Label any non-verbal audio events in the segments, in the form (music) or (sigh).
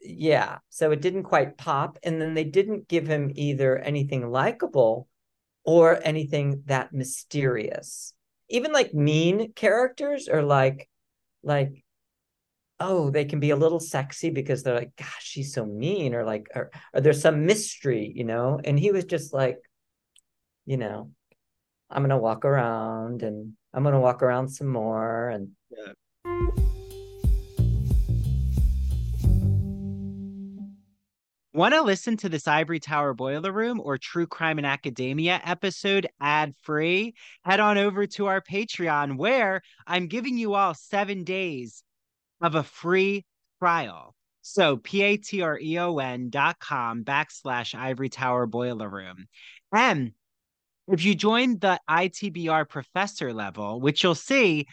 yeah, so it didn't quite pop. And then they didn't give him either anything likable or anything that mysterious. Even like mean characters are like, like, oh, they can be a little sexy because they're like, gosh, she's so mean, or like, or, or there's some mystery, you know? And he was just like, you know, I'm gonna walk around and I'm gonna walk around some more and yeah. Want to listen to this Ivory Tower Boiler Room or True Crime and Academia episode ad free? Head on over to our Patreon where I'm giving you all seven days of a free trial. So p-a-t-r-e-o-n dot com backslash Ivory Tower Boiler Room. And if you join the ITBR professor level, which you'll see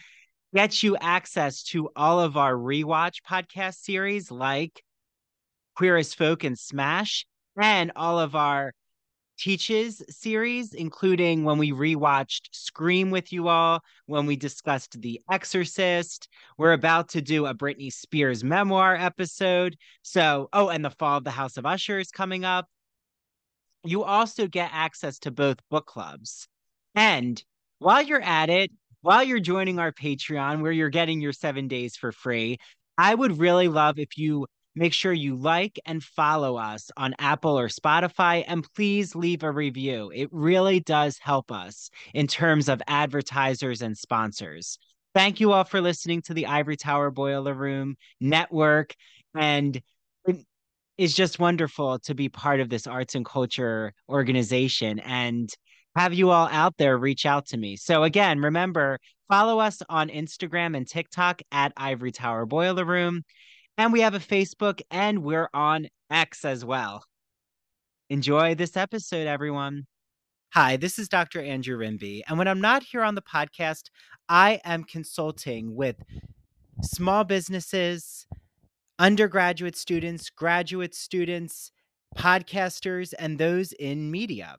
gets you access to all of our rewatch podcast series like Queer as Folk and Smash, and all of our teaches series, including when we rewatched Scream with you all, when we discussed The Exorcist. We're about to do a Britney Spears memoir episode. So, oh, and The Fall of the House of Usher is coming up. You also get access to both book clubs. And while you're at it, while you're joining our Patreon, where you're getting your seven days for free, I would really love if you Make sure you like and follow us on Apple or Spotify, and please leave a review. It really does help us in terms of advertisers and sponsors. Thank you all for listening to the Ivory Tower Boiler Room Network. And it is just wonderful to be part of this arts and culture organization and have you all out there reach out to me. So, again, remember, follow us on Instagram and TikTok at Ivory Tower Boiler Room. And we have a Facebook and we're on X as well. Enjoy this episode, everyone. Hi, this is Dr. Andrew Rimby. And when I'm not here on the podcast, I am consulting with small businesses, undergraduate students, graduate students, podcasters, and those in media.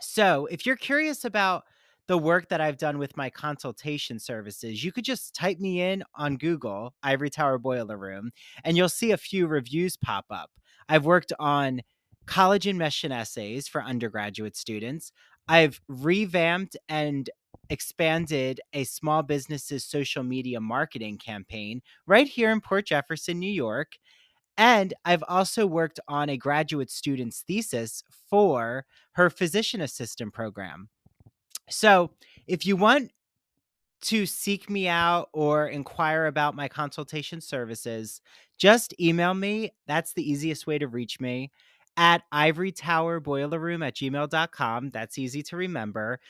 So if you're curious about the work that I've done with my consultation services, you could just type me in on Google, Ivory Tower Boiler Room, and you'll see a few reviews pop up. I've worked on college admission essays for undergraduate students. I've revamped and expanded a small business's social media marketing campaign right here in Port Jefferson, New York. And I've also worked on a graduate student's thesis for her physician assistant program. So if you want to seek me out or inquire about my consultation services, just email me. That's the easiest way to reach me at ivorytowerboilerroom at gmail.com. That's easy to remember.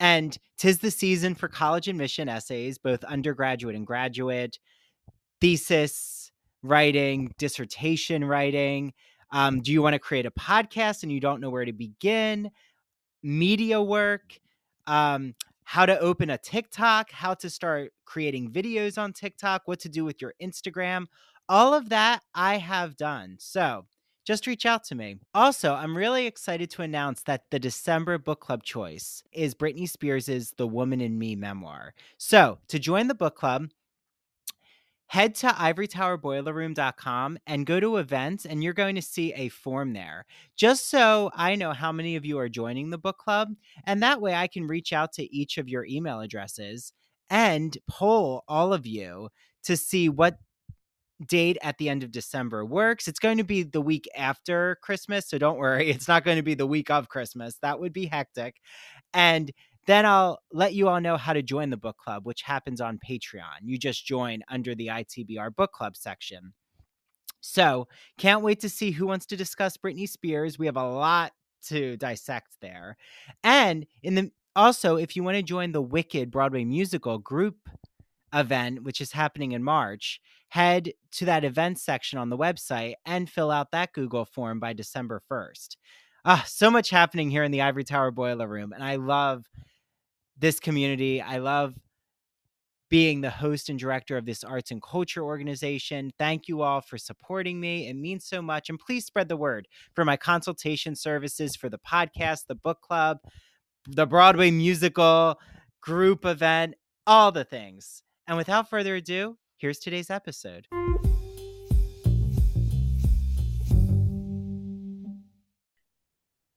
And tis the season for college admission essays, both undergraduate and graduate, thesis writing, dissertation writing. Um, do you want to create a podcast and you don't know where to begin? Media work um, how to open a TikTok, how to start creating videos on TikTok, what to do with your Instagram. All of that I have done. So just reach out to me. Also, I'm really excited to announce that the December book club choice is Britney Spears' The Woman in Me memoir. So to join the book club, head to ivorytowerboilerroom.com and go to events and you're going to see a form there. Just so i know how many of you are joining the book club and that way i can reach out to each of your email addresses and poll all of you to see what date at the end of december works. It's going to be the week after christmas so don't worry (laughs) it's not going to be the week of christmas. That would be hectic. And then I'll let you all know how to join the book club, which happens on Patreon. You just join under the ITBR book club section. So, can't wait to see who wants to discuss Britney Spears. We have a lot to dissect there. And in the also, if you want to join the Wicked Broadway musical group event, which is happening in March, head to that event section on the website and fill out that Google form by December 1st. Ah, so much happening here in the Ivory Tower Boiler Room, and I love this community. I love being the host and director of this arts and culture organization. Thank you all for supporting me. It means so much. And please spread the word for my consultation services for the podcast, the book club, the Broadway musical, group event, all the things. And without further ado, here's today's episode.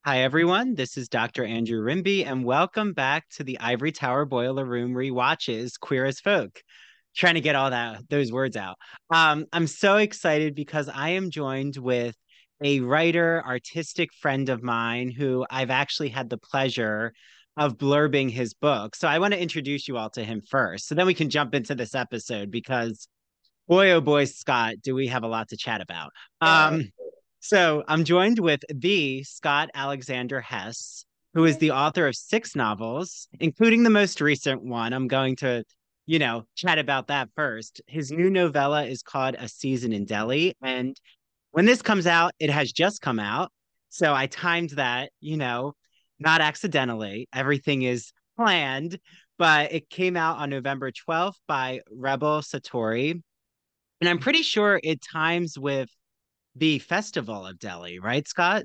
Hi, everyone. This is Dr. Andrew Rimby, and welcome back to the Ivory Tower Boiler Room Rewatches Queer as Folk. Trying to get all that those words out. Um, I'm so excited because I am joined with a writer, artistic friend of mine who I've actually had the pleasure of blurbing his book. So I want to introduce you all to him first. So then we can jump into this episode because boy, oh boy, Scott, do we have a lot to chat about. Um, so I'm joined with the Scott Alexander Hess, who is the author of six novels, including the most recent one. I'm going to, you know, chat about that first. His new novella is called A Season in Delhi. And when this comes out, it has just come out. So I timed that, you know, not accidentally. Everything is planned, but it came out on November 12th by Rebel Satori. And I'm pretty sure it times with the festival of Delhi, right, Scott?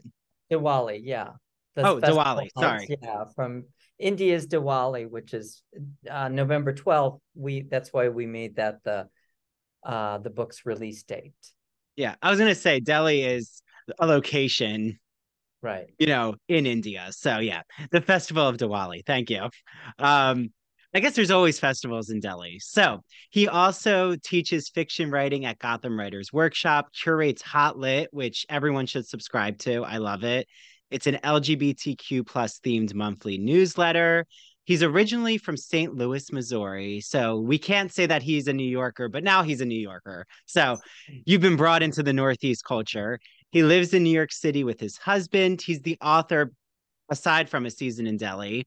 Diwali, yeah. The oh, Diwali. Sorry. Yeah, from India's Diwali, which is uh, November 12th. We that's why we made that the uh the book's release date. Yeah, I was gonna say Delhi is a location, right? You know, in India. So yeah, the festival of Diwali. Thank you. Um, I guess there's always festivals in Delhi. So he also teaches fiction writing at Gotham Writers Workshop, curates Hot Lit, which everyone should subscribe to. I love it. It's an LGBTQ plus themed monthly newsletter. He's originally from St. Louis, Missouri. So we can't say that he's a New Yorker, but now he's a New Yorker. So you've been brought into the Northeast culture. He lives in New York City with his husband. He's the author, aside from A Season in Delhi,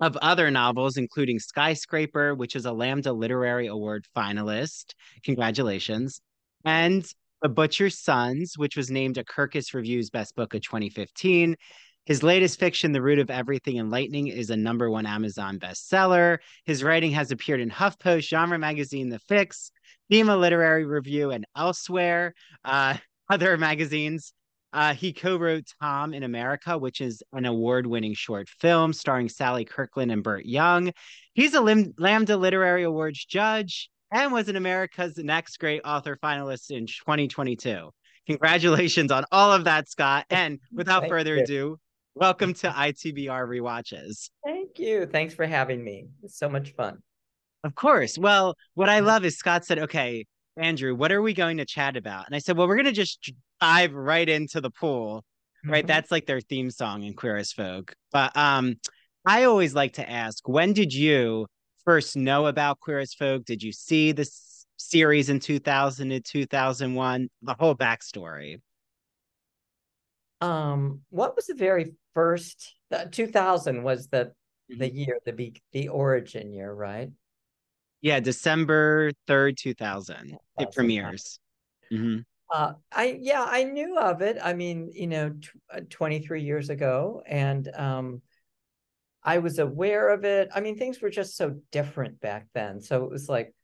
of other novels, including Skyscraper, which is a Lambda Literary Award finalist. Congratulations. And The Butcher's Sons, which was named a Kirkus Reviews Best Book of 2015. His latest fiction, The Root of Everything and Lightning, is a number one Amazon bestseller. His writing has appeared in HuffPost, genre magazine The Fix, Thema Literary Review, and elsewhere. Uh, (laughs) other magazines uh, he co-wrote Tom in America, which is an award-winning short film starring Sally Kirkland and Burt Young. He's a Lim- Lambda Literary Awards judge and was an America's Next Great Author finalist in 2022. Congratulations on all of that, Scott. (laughs) And without Thank further you. ado, welcome to ITBR Rewatches. Thank you. Thanks for having me. It's so much fun. Of course. Well, what I love is Scott said, okay, Andrew, what are we going to chat about? And I said, well, we're going to just dive right into the pool, right? Mm-hmm. That's like their theme song in Queer as Folk. But um, I always like to ask, when did you first know about Queer as Folk? Did you see the series in 2000 to 2001? The whole backstory. Um, what was the very first? Uh, 2000 was the mm-hmm. the year, the be the origin year, right? Yeah, December 3rd, 2000. It premieres. Mm-hmm. Uh, I yeah, I knew of it. I mean, you know, uh, 23 years ago, and um, I was aware of it. I mean, things were just so different back then. So it was like,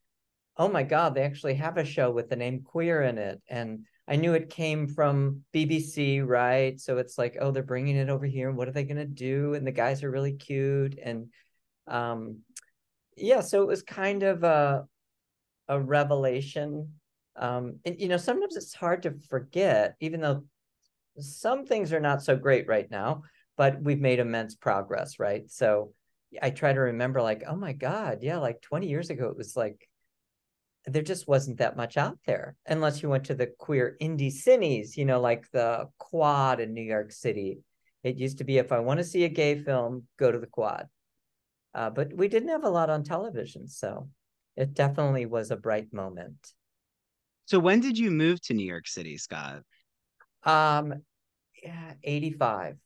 oh my God, they actually have a show with the name queer in it, and I knew it came from BBC, right? So it's like, oh, they're bringing it over here. What are they gonna do? And the guys are really cute, and um, yeah, so it was kind of a a revelation. Um, and you know, sometimes it's hard to forget, even though some things are not so great right now, but we've made immense progress, right? So I try to remember, like, oh my God, yeah, like 20 years ago, it was like there just wasn't that much out there unless you went to the queer indie cities, you know, like the quad in New York City. It used to be if I want to see a gay film, go to the quad. Uh, but we didn't have a lot on television, so it definitely was a bright moment. So when did you move to New York City, Scott? Um, yeah, eighty-five.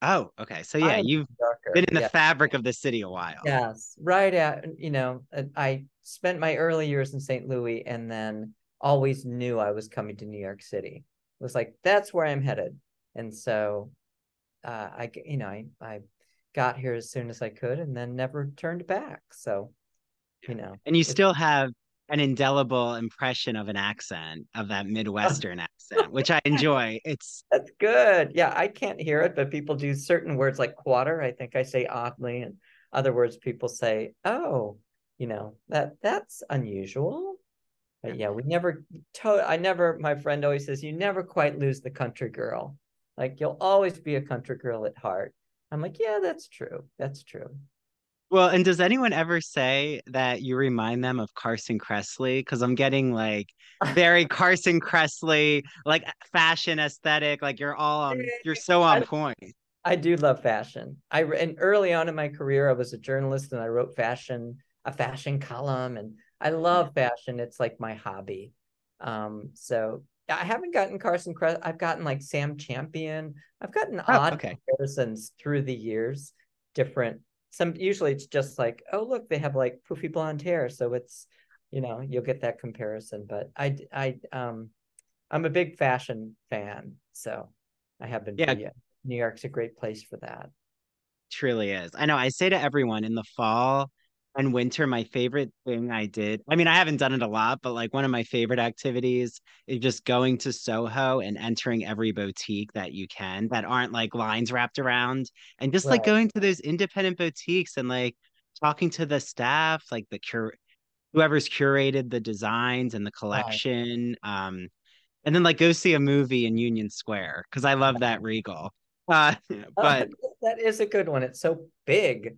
Oh, okay. So yeah, you've been in the yeah. fabric of the city a while. Yes, right at you know, I spent my early years in St. Louis, and then always knew I was coming to New York City. It was like that's where I'm headed, and so uh, I, you know, I I got here as soon as I could and then never turned back. So, you know. And you still have an indelible impression of an accent, of that (laughs) Midwestern accent, which I enjoy. It's That's good. Yeah, I can't hear it, but people do certain words like quarter. I think I say oddly and other words people say, "Oh, you know, that that's unusual." But yeah, we never to- I never my friend always says you never quite lose the country girl. Like you'll always be a country girl at heart. I'm like, yeah, that's true. That's true. Well, and does anyone ever say that you remind them of Carson Kressley? Because I'm getting like very (laughs) Carson Kressley, like fashion aesthetic. Like you're all on, you're (laughs) so on point. I do love fashion. I and early on in my career, I was a journalist and I wrote fashion, a fashion column, and I love fashion. It's like my hobby. Um, so I haven't gotten Carson Kressley. I've gotten like Sam Champion. I've gotten oh, odd okay. comparisons through the years, different some usually it's just like oh look they have like poofy blonde hair. So it's you know you'll get that comparison but i i um i'm a big fashion fan so i have been yeah. new york's a great place for that. Truly is. I know i say to everyone in the fall and winter, my favorite thing I did, I mean, I haven't done it a lot, but like one of my favorite activities is just going to Soho and entering every boutique that you can that aren't like lines wrapped around and just right. like going to those independent boutiques and like talking to the staff, like the cure, whoever's curated the designs and the collection. Right. Um, and then like go see a movie in Union Square because I love that Regal. Uh, (laughs) but oh, (laughs) that is a good one. It's so big.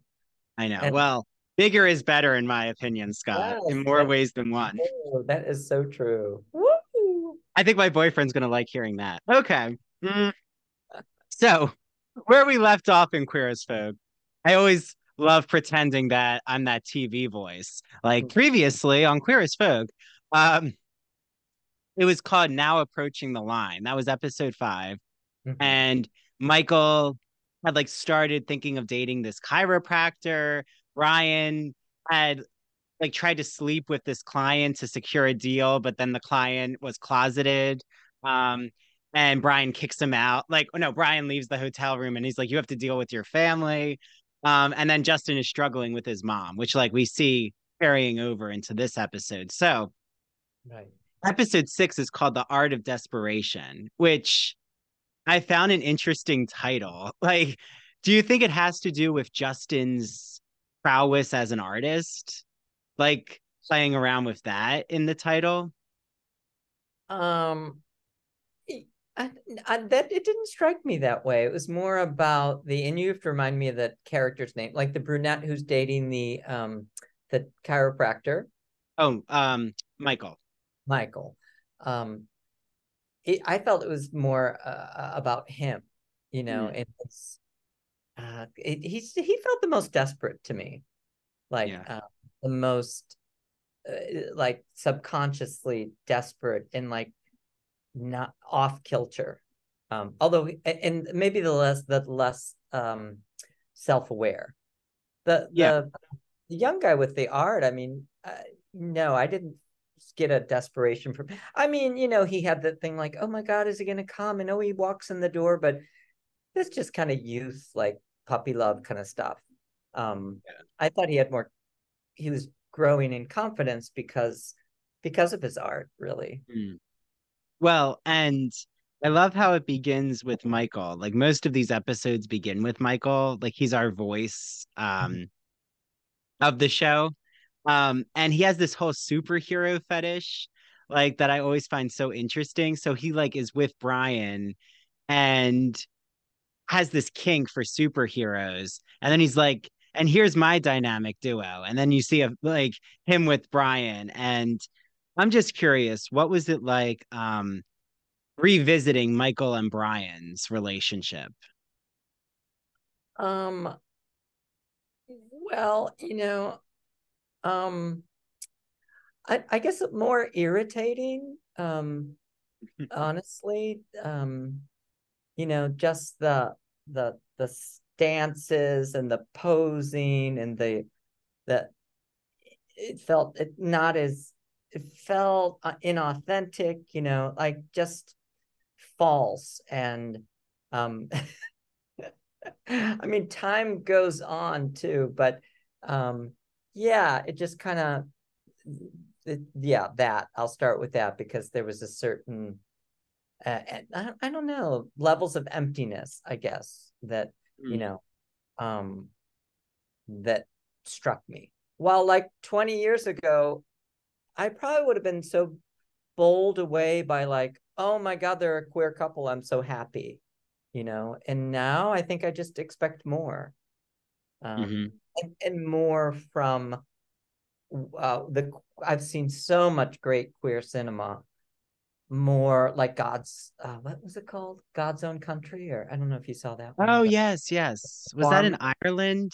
I know. And- well, bigger is better in my opinion scott yes, in more ways than one true. that is so true Woo! i think my boyfriend's gonna like hearing that okay mm. so where we left off in queer as folk i always love pretending that i'm that tv voice like mm. previously on queer as folk um it was called now approaching the line that was episode 5 mm-hmm. and michael had like started thinking of dating this chiropractor Brian had like tried to sleep with this client to secure a deal, but then the client was closeted. Um, and Brian kicks him out. Like, no, Brian leaves the hotel room and he's like, you have to deal with your family. Um, and then Justin is struggling with his mom, which like we see carrying over into this episode. So right. episode six is called The Art of Desperation, which I found an interesting title. (laughs) Like, do you think it has to do with Justin's prowess as an artist like playing around with that in the title um I, I, that it didn't strike me that way. It was more about the, and you have to remind me of the character's name, like the brunette who's dating the um the chiropractor. Oh, um, Michael. Michael. Um, it, I felt it was more uh, about him, you know, mm. and it's uh, it, he's he felt the most desperate to me, like yeah. uh, the most uh, like subconsciously desperate and like not off kilter. Um, although and maybe the less the less um self aware. The yeah. the young guy with the art. I mean, uh, no, I didn't get a desperation from. I mean, you know, he had that thing like, oh my god, is he going to come? And oh, he walks in the door, but that's just kind of youth, like puppy love kind of stuff. Um, yeah. I thought he had more. He was growing in confidence because because of his art, really. Mm. Well, and I love how it begins with Michael. Like most of these episodes begin with Michael. Like he's our voice um, mm-hmm. of the show. Um, and he has this whole superhero fetish, like that I always find so interesting. So he like is with Brian and has this kink for superheroes and then he's like and here's my dynamic duo. And then you see a like him with brian and i'm just curious what was it like um revisiting michael and brian's relationship? Um well you know um i i guess more irritating um (laughs) honestly um you know just the the the stances and the posing and the the it felt it not as it felt uh, inauthentic you know like just false and um (laughs) i mean time goes on too but um yeah it just kind of yeah that i'll start with that because there was a certain uh, I, I don't know levels of emptiness i guess that mm. you know um that struck me while like 20 years ago i probably would have been so bowled away by like oh my god they're a queer couple i'm so happy you know, and now I think I just expect more. Um, mm-hmm. and, and more from uh, the I've seen so much great queer cinema more like God's uh, what was it called? God's Own Country, or I don't know if you saw that. One, oh yes, yes. Was that in Ireland?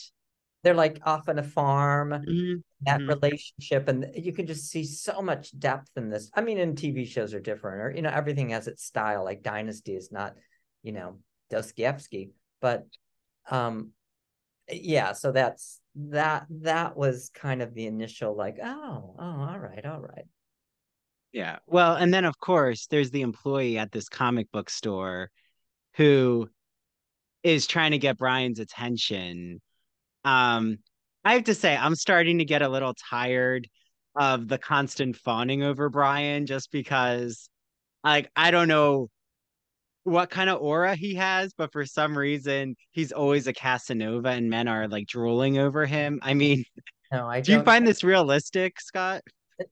They're like off on a farm. Mm-hmm. That mm-hmm. relationship, and you can just see so much depth in this. I mean, in TV shows are different, or you know, everything has its style. Like Dynasty is not, you know, Dostoevsky, but um, yeah. So that's that. That was kind of the initial like, oh, oh, all right, all right. Yeah. Well, and then of course there's the employee at this comic book store who is trying to get Brian's attention. Um, I have to say, I'm starting to get a little tired of the constant fawning over Brian just because like I don't know what kind of aura he has, but for some reason he's always a Casanova and men are like drooling over him. I mean, no, I do you find this realistic, Scott?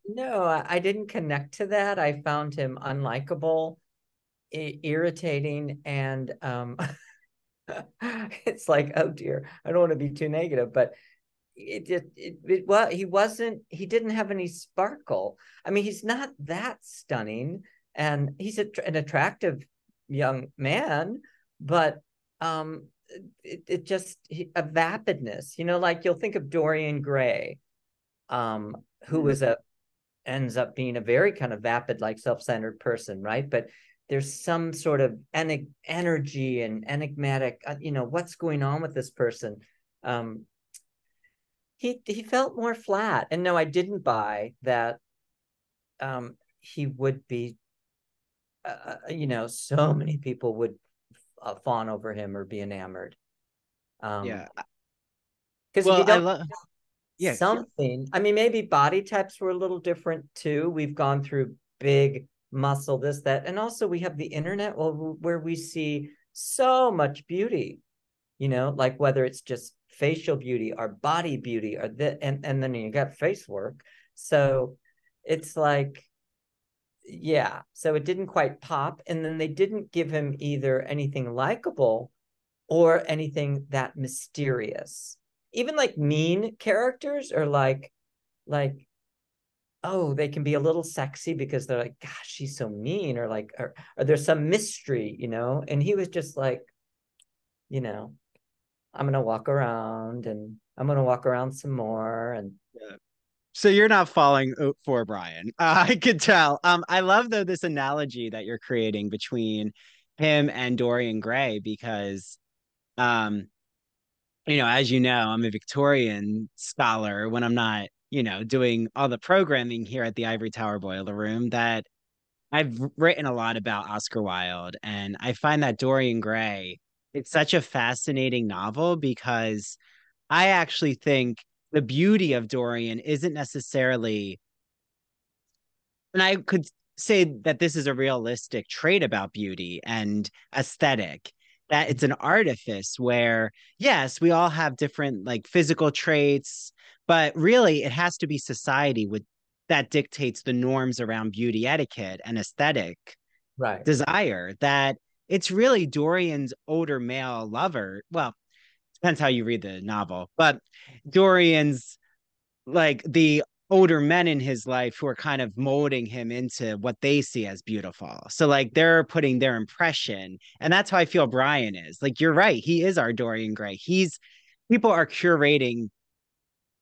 No, I didn't connect to that. I found him unlikable, irritating, and um, (laughs) it's like, oh dear, I don't want to be too negative, but it just it, it, well, he wasn't. He didn't have any sparkle. I mean, he's not that stunning, and he's a, an attractive young man, but um, it, it just a vapidness. You know, like you'll think of Dorian Gray, um, who was a ends up being a very kind of vapid, like self-centered person, right? But there's some sort of en- energy and enigmatic, uh, you know, what's going on with this person. Um, he he felt more flat, and no, I didn't buy that. Um, he would be, uh, uh you know, so many people would uh, fawn over him or be enamored. Um, yeah, because well, we don't. Yeah, something. I mean, maybe body types were a little different too. We've gone through big muscle, this, that, and also we have the internet well, where we see so much beauty, you know, like whether it's just facial beauty or body beauty or the and, and then you got face work. So it's like, yeah. So it didn't quite pop. And then they didn't give him either anything likable or anything that mysterious even like mean characters are like like oh they can be a little sexy because they're like gosh she's so mean or like or, or there's some mystery you know? And he was just like you know i'm gonna walk around and i'm gonna walk around some more and yeah. so you're not falling for brian. Uh, (laughs) i could tell. Um i love though this analogy that you're creating between him and dorian gray because um you know, as you know, I'm a Victorian scholar when I'm not, you know, doing all the programming here at the Ivory Tower Boiler Room that I've written a lot about Oscar Wilde. And I find that Dorian Gray, it's such a fascinating novel because I actually think the beauty of Dorian isn't necessarily, and I could say that this is a realistic trait about beauty and aesthetic that it's an artifice where yes we all have different like physical traits but really it has to be society with that dictates the norms around beauty etiquette and aesthetic right. desire that it's really dorian's older male lover well depends how you read the novel but dorian's like the older men in his life who are kind of molding him into what they see as beautiful. So like they're putting their impression, and that's how I feel Brian is. Like you're right, he is our Dorian Gray. He's people are curating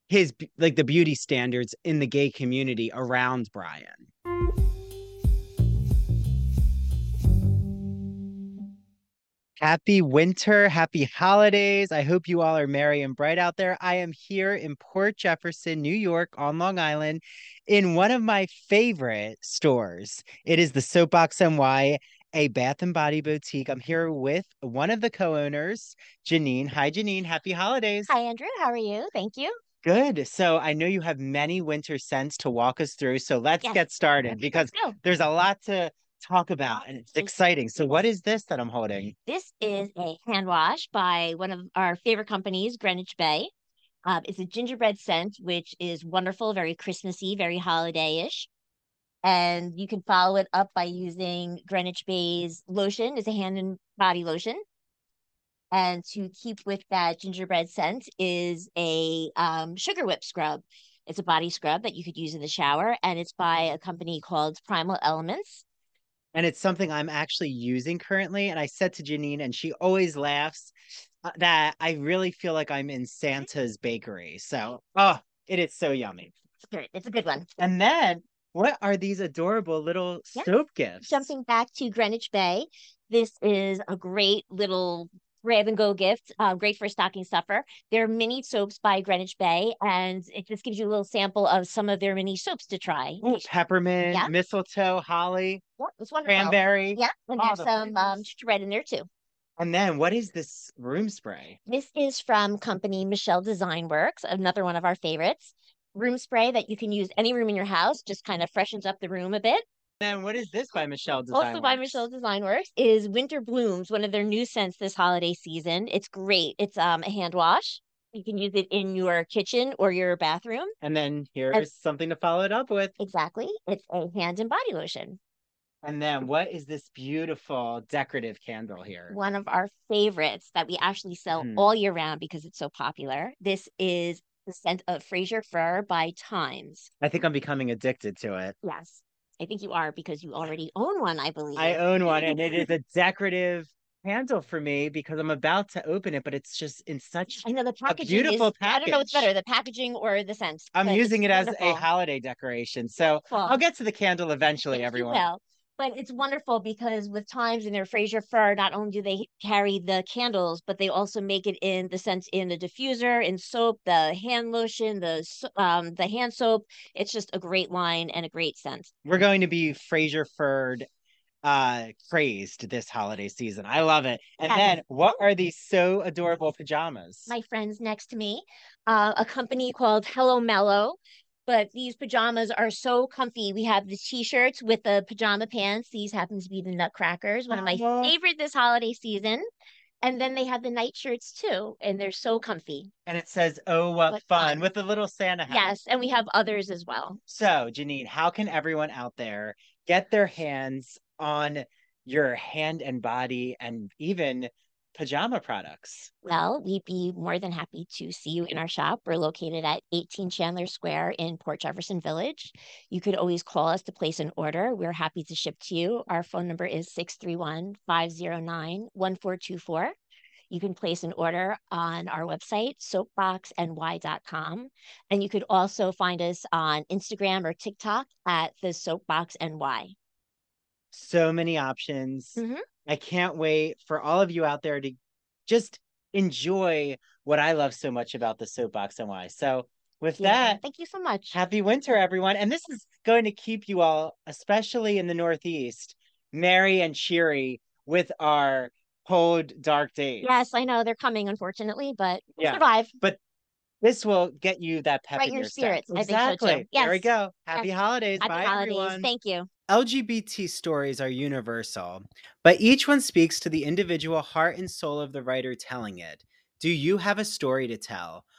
his like the beauty standards in the gay community around Brian. Happy winter, happy holidays. I hope you all are merry and bright out there. I am here in Port Jefferson, New York, on Long Island, in one of my favorite stores. It is the Soapbox NY, a bath and body boutique. I'm here with one of the co owners, Janine. Hi, Janine. Happy holidays. Hi, Andrew. How are you? Thank you. Good. So I know you have many winter scents to walk us through. So let's yes. get started because there's a lot to talk about and it's exciting. So what is this that I'm holding? This is a hand wash by one of our favorite companies, Greenwich Bay. Uh, it's a gingerbread scent, which is wonderful, very Christmassy, very holiday-ish. And you can follow it up by using Greenwich Bay's lotion. It's a hand and body lotion. And to keep with that gingerbread scent is a um, sugar whip scrub. It's a body scrub that you could use in the shower, and it's by a company called Primal Elements. And it's something I'm actually using currently. And I said to Janine, and she always laughs uh, that I really feel like I'm in Santa's bakery. So, oh, it is so yummy. It's a good one. And then what are these adorable little Yeah. soap gifts? Jumping back to Greenwich Bay, this is a great little grab and go gift, uh, great for a stocking stuffer. There are mini soaps by Greenwich Bay, and it just gives you a little sample of some of their mini soaps to try. Ooh, peppermint, Yeah. mistletoe, holly, Yeah, it's wonderful. cranberry. Yeah, and all there's the some um, gingerbread in there too. And then what is this room spray? This is from company Michel Design Works, another one of our favorites. Room spray that you can use any room in your house, just kind of freshens up the room a bit. Then what is this by Michel Design also by Works? Michel Design Works is Winter Blooms, one of their new scents this holiday season. It's great. It's um a hand wash. You can use it in your kitchen or your bathroom. And then here's something to follow it up with. Exactly. It's a hand and body lotion. And then what is this beautiful decorative candle here? One of our favorites that we actually sell Mhm. all year round because it's so popular. This is the scent of Fraser Fir by Thymes. I think I'm becoming addicted to it. Yes. I think you are because you already own one, I believe. I own one and it is (laughs) a decorative candle for me because I'm about to open it, but it's just in such I know the packaging beautiful is, I don't know what's better, the packaging or the scent. I'm using it as a holiday decoration. So. I'll get to the candle eventually, everyone. will. But it's wonderful because with Thymes and their Fraser Fir, not only do they carry the candles, but they also make it in the scent in the diffuser, in soap, the hand lotion, the um the hand soap. It's just a great line and a great scent. We're going to be Fraser Ferd uh crazed this holiday season. I love it. And Yes. then what are these so adorable pajamas? My friends next to me, uh, a company called Hello Mello. But these pajamas are so comfy. We have the t-shirts with the pajama pants. These happen to be the Nutcrackers, one of my uh-huh. favorite this holiday season. And then they have the nightshirts too, and they're so comfy. and it says, "Oh, what, What fun!" fun. with the little Santa hat. Yes, and we have others as well. So, Janine, how can everyone out there get their hands on your hand and body and even pajama products? Well, we'd be more than happy to see you in our shop. We're located at 18 Chandler Square in Port Jefferson Village. You could always call us to place an order. We're happy to ship to you. Our phone number is 631 509 1424. You can place an order on our website, soapboxny.com. And you could also find us on Instagram or TikTok at the Soapbox NY. So many options. Mhm. I can't wait for all of you out there to just enjoy what I love so much about the Soapbox and why. So, with Yeah, that, thank you so much. Happy winter, everyone. And this is going to keep you all, especially in the Northeast, merry and cheery with our cold, dark days. Yes, I know they're coming, unfortunately, but we'll Yeah. survive. But this will get you that pep Right in your your step. spirits. I think so, Exactly. too. There we go. Happy Yes. holidays. Happy Bye, holidays. everyone. Thank you. LGBT stories are universal, but each one speaks to the individual heart and soul of the writer telling it. Do you have a story to tell?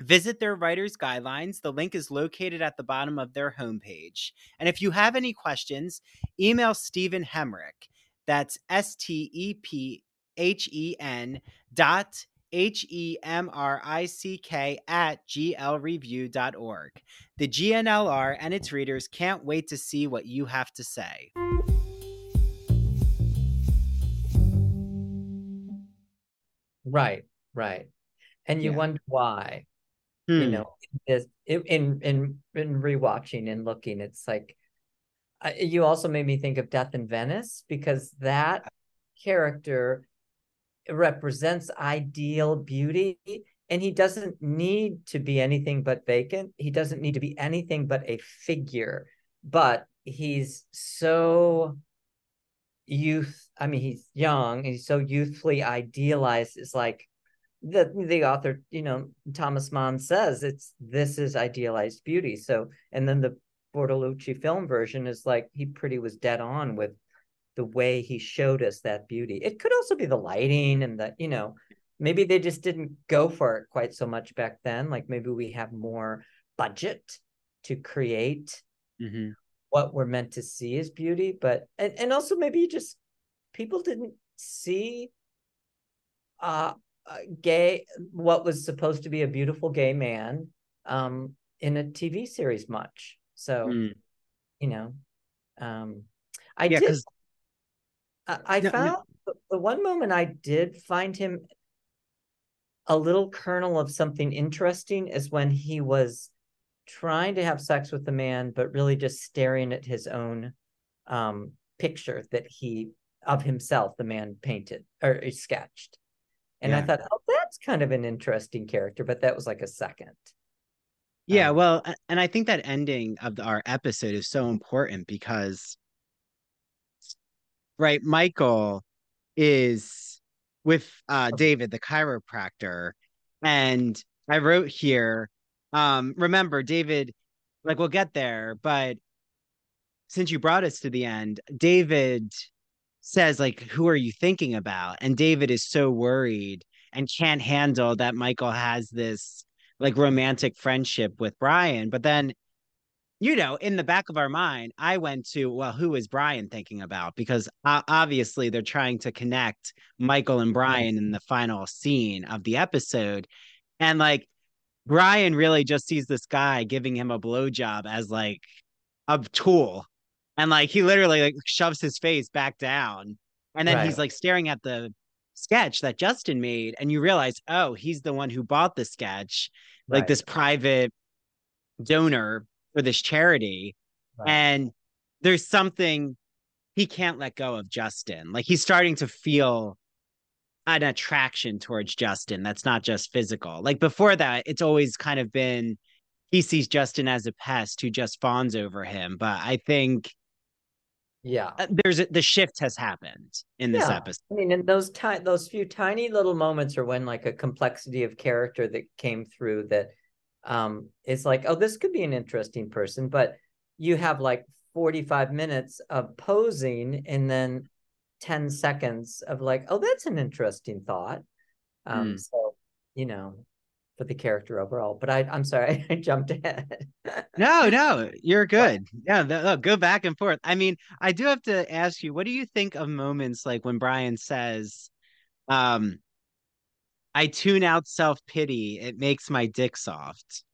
visit their writer's guidelines. The link is located at the bottom of their homepage. And if you have any questions, email Stephen Hemrick. That's S T E P H E N dot H E M R I C K at glreview.org. The G&LR and its readers can't wait to see what you have to say. Right, right. And you Yeah. wonder why. Hmm. you know in in in in rewatching and looking it's like you also made me think of death in venice because that character represents ideal beauty and he doesn't need to be anything but vacant he doesn't need to be anything but a figure but he's so youth i mean he's young and he's so youthfully idealized it's like the the author you know thomas mann says it's this is idealized beauty. So and then the Bertolucci film version is like he pretty was dead on with the way he showed us that beauty. It could also be the lighting and the you know maybe they just didn't go for it quite so much back then. Like maybe we have more budget to create mm-hmm. what we're meant to see as beauty. But and, and also maybe just people didn't see uh gay what was supposed to be a beautiful gay man um in a tv series much so mm. you know um i yeah, did i, I no, found no. the one moment i did find him a little kernel of something interesting is when he was trying to have sex with the man, but really just staring at his own um, picture that he of himself, the man painted or sketched. And yeah. I thought, oh, that's kind of an interesting character, but that was like a second. Yeah, um, well, and I think that ending of the, our episode is so important because, right, Michael is with uh, David, the chiropractor. And I wrote here, um, remember, David, like we'll get there, but since you brought us to the end, David says, like, who are you thinking about? And David is so worried and can't handle that Michael has this like romantic friendship with Brian. But then you know, in the back of our mind, I went to, well, who is Brian thinking about? Because uh, obviously they're trying to connect Michael and Brian in the final scene of the episode. And like, Brian really just sees this guy giving him a blowjob as like a tool. And like, he literally like shoves his face back down. And then right. he's like staring at the sketch that Justin made. And you realize, oh, he's the one who bought the sketch, right. like this private donor for this charity right. and there's something he can't let go of Justin. Like he's starting to feel an attraction towards Justin that's not just physical. Like before that, it's always kind of been he sees Justin as a pest who just fawns over him. But I think yeah uh, there's a, the shift has happened in this yeah. episode i mean in those ti- those few tiny little moments are when like a complexity of character that came through that um, it's like, oh, this could be an interesting person, but you have like 45 minutes of posing and then 10 seconds of like, oh, that's an interesting thought. Um, mm. So, you know, for the character overall. But I, I'm sorry, (laughs) I jumped ahead. no, no, you're (laughs) good. Yeah, no, go back and forth. I mean, I do have to ask you, what do you think of moments like when Brian says, um, I tune out self pity. It makes my dick soft.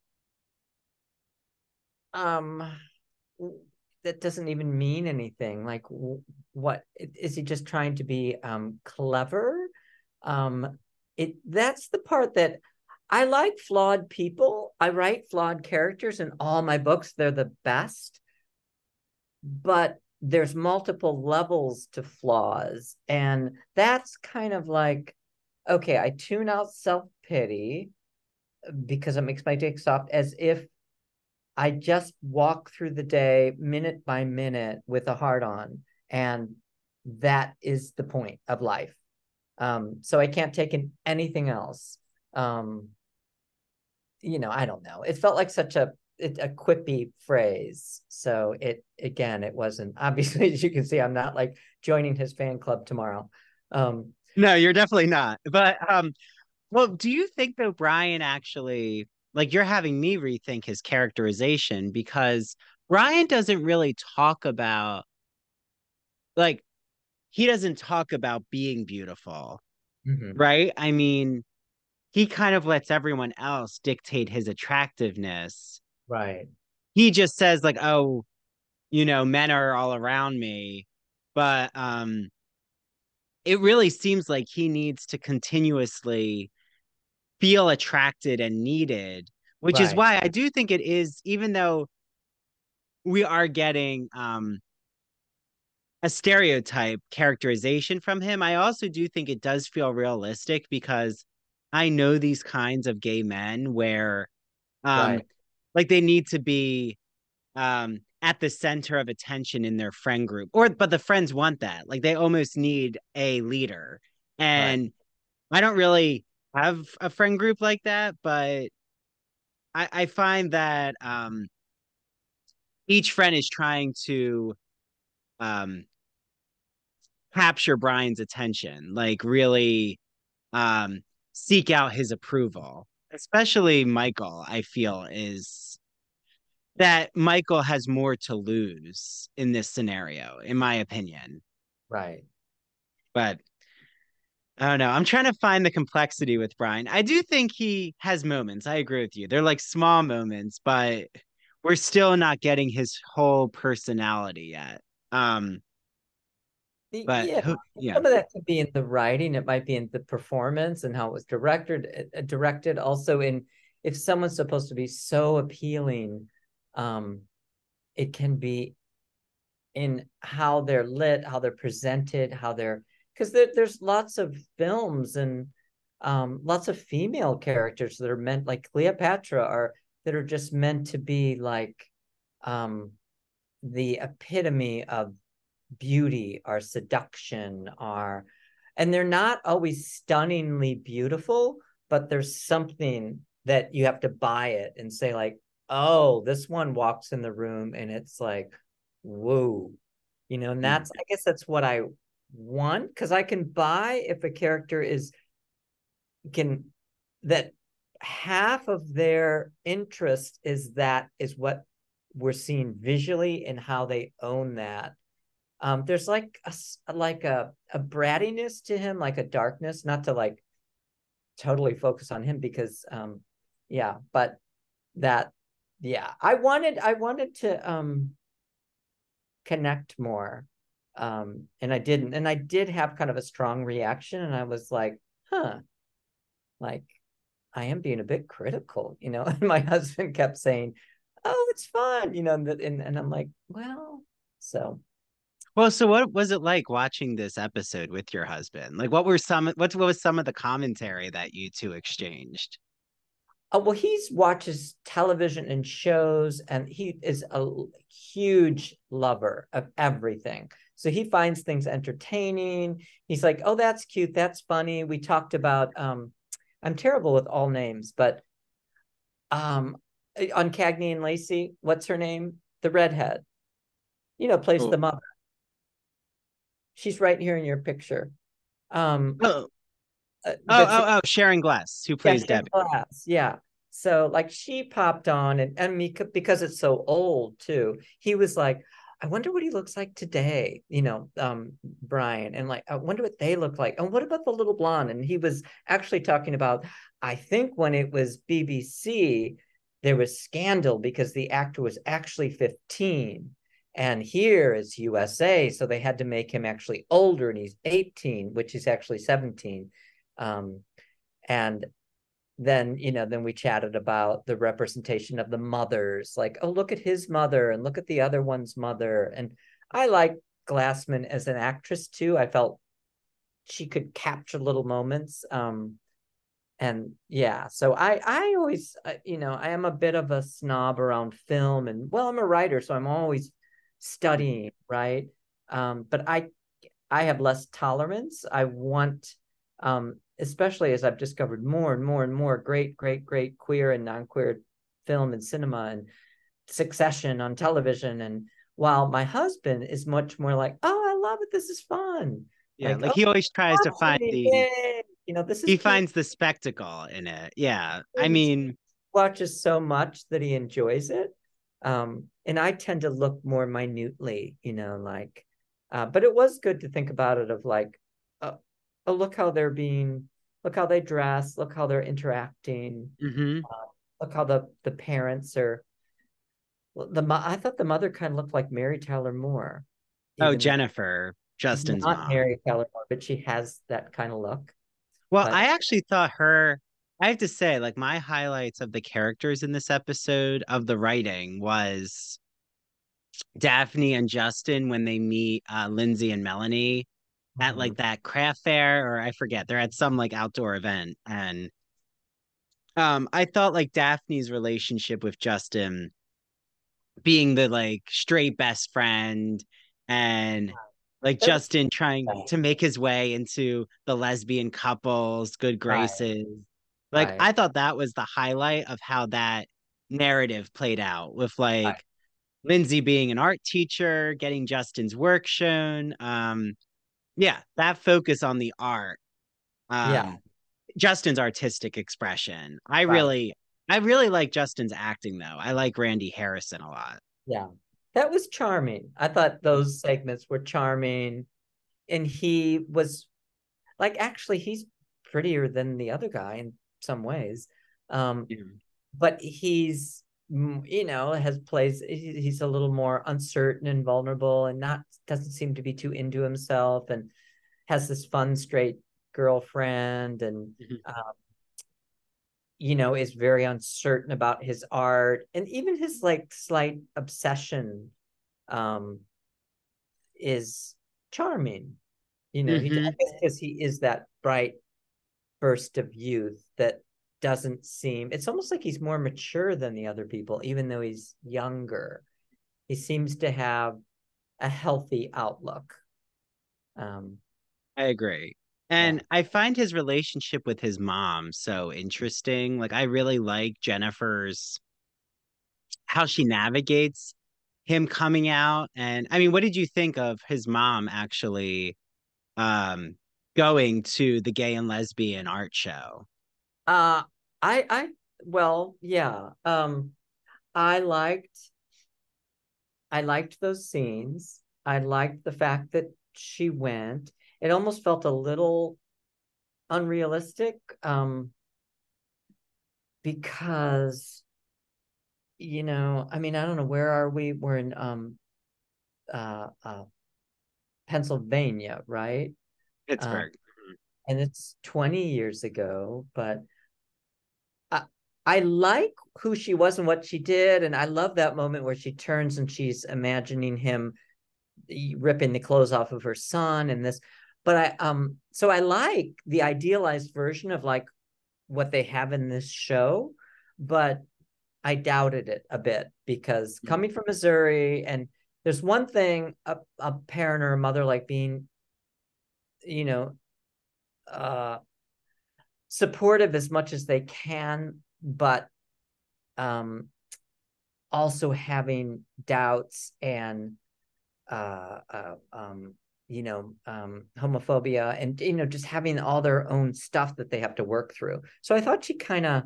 Um, that doesn't even mean anything. Like, what is he just trying to be um clever? Um, it that's the part that I like flawed people. I write flawed characters in all my books. They're the best. But there's multiple levels to flaws. And that's kind of like okay, I tune out self pity because it makes my dick soft as if I just walk through the day minute by minute with a heart on. And that is the point of life. Um, so I can't take in anything else. Um, you know, I don't know. It felt like such a a quippy phrase. So it again, it wasn't (laughs) obviously as you can see, I'm not like joining his fan club tomorrow. Um, no, you're definitely not. But um, well, do you think though Brian actually like you're having me rethink his characterization because Brian doesn't really talk about like he doesn't talk about being beautiful. Mm-hmm. Right? I mean, he kind of lets everyone else dictate his attractiveness. Right. He just says like, "Oh, you know, men are all around me." But um it really seems like he needs to continuously feel attracted and needed which is why I do think it is, even though we are getting um a stereotype characterization from him, I also do think it does feel realistic because I know these kinds of gay men where um Right. like they need to be um at the center of attention in their friend group or but the friends want that. Like they almost need a leader. And i don't really have a friend group like that but i i find that um each friend is trying to um capture brian's attention like really um seek out his approval especially michael i feel is that Michael has more to lose in this scenario, in my opinion. Right. But I don't know. I'm trying to find the complexity with Brian. I do think he has moments. I agree with you. They're like small moments, but we're still not getting his whole personality yet. Um, but yeah. who, yeah, Some of that could be in the writing. It might be in the performance and how it was directed. uh, Directed also in if someone's supposed to be so appealing, um, it can be in how they're lit, how they're presented, how they're because there, there's lots of films and um, lots of female characters that are meant like Cleopatra are that are just meant to be like um, the epitome of beauty or seduction or and they're not always stunningly beautiful but there's something that you have to buy it and say like oh this one walks in the room and it's like whoa you know and mm. that's i guess that's what i want because i can buy if a character is can that half of their interest is that is what we're seeing visually and how they own that um there's like a like a a brattiness to him like a darkness not to like totally focus on him because um yeah but that yeah i wanted i wanted to um connect more um and i didn't and i did have kind of a strong reaction and i was like huh like i am being a bit critical you know (laughs) and my husband kept saying oh it's fun you know and, and, and i'm like well so Well, so what was it like watching this episode with your husband? Like, what were some what, what was some of the commentary that you two exchanged? Oh, well, he watches television and shows, and he is a huge lover of everything. So he finds things entertaining. He's like, "Oh, that's cute. That's funny." We talked about. Um, I'm terrible with all names, but um, on Cagney and Lacey, what's her name? The redhead. You know, plays Oh. the mother. She's right here in your picture. Um, Oh, uh, oh, oh, oh, Sharon Gless, who plays yeah, Debbie. Gless, yeah. So like she popped on and and me because it's so old too. He was like, I wonder what he looks like today, you know, um, Brian, and like I wonder what they look like. And what about the little blonde? And he was actually talking about, I think when it was BBC, there was scandal because the actor was actually 15. And here is USA, so they had to make him actually older, and he's 18, which is actually 17. Um, and then you know then we chatted about the representation of the mothers like oh look at his mother and look at the other one's mother. And i like glassman as an actress too. I felt she could capture little moments. Um and yeah so i i always uh, you know i am a bit of a snob around film and well i'm a writer so i'm always studying right um but i i have less tolerance i want um especially as I've discovered more and more and more great, great, great queer and non-queer film and cinema and succession on television. And while my husband is much more like, oh, I love it. This is fun. Yeah, Like, like oh, he always tries to find the yay! you know, this is he cute. finds the spectacle in it. Yeah. I mean, watches so much that he enjoys it. Um, and I tend to look more minutely, you know, like, uh, but it was good to think about it of like, uh, oh, look how they're being, look how they dress, look how they're interacting, mhm. look how the the parents are. The I thought the mother kind of looked like Mary Tyler Moore. oh, Jennifer, Justin's not mom. Mary Tyler Moore, but she has that kind of look. Well, but- I actually thought her I have to say, like my highlights of the characters in this episode of the writing was Daphne and Justin when they meet uh, Lindsay and Melanie at like Mm-hmm. that craft fair, or I forget, they're at some like outdoor event. And um, I thought like Daphne's relationship with Justin being the like straight best friend and like Justin trying to make his way into the lesbian couples, good graces. Like Right. I thought that was the highlight of how that narrative played out with like Right. Lindsay being an art teacher, getting Justin's work shown. Um yeah, that focus on the art. Um Yeah. Justin's artistic expression. I Right. really I really like Justin's acting though. I like Randy Harrison a lot. Yeah. That was charming. I thought those segments were charming. And he was like actually he's prettier than the other guy in some ways. Um but he's you know has plays he's a little more uncertain and vulnerable and not doesn't seem to be too into himself and has this fun straight girlfriend and Mhm. um, you know is very uncertain about his art and even his like slight obsession um is charming you know he I Mhm. guess because he is that bright burst of youth that doesn't seem it's almost like he's more mature than the other people even though he's younger he seems to have a healthy outlook um I agree. And I find his relationship with his mom so interesting. Like I really like Jennifer's how she navigates him coming out and I mean what did you think of his mom actually um going to the gay and lesbian art show? uh i i well yeah um i liked i liked those scenes. I liked the fact that she went. It almost felt a little unrealistic um because you know i mean i don't know where are we? We're in um uh uh pennsylvania right Pittsburgh. and it's 20 years ago but I, I like who she was and what she did and i love that moment where she turns and she's imagining him ripping the clothes off of her son and this but i um so i like the idealized version of like what they have in this show but i doubted it a bit because Mhm. coming from missouri and there's one thing a, a parent or a mother like being you know uh supportive as much as they can but um also having doubts and uh, uh um you know um homophobia and you know just having all their own stuff that they have to work through. So i thought she kind of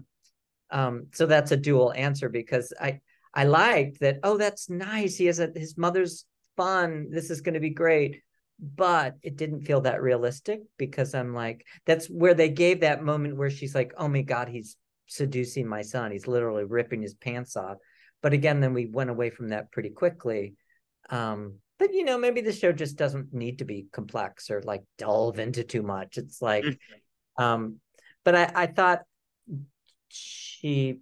um so that's a dual answer because i i liked that oh that's nice. He has a his mother's fun. This is going to be great but it didn't feel that realistic because i'm like that's where they gave that moment where she's like oh my god he's seducing my son. He's literally ripping his pants off. But again then we went away from that pretty quickly. Um but you know maybe the show just doesn't need to be complex or like delve into too much. It's like um but i i thought she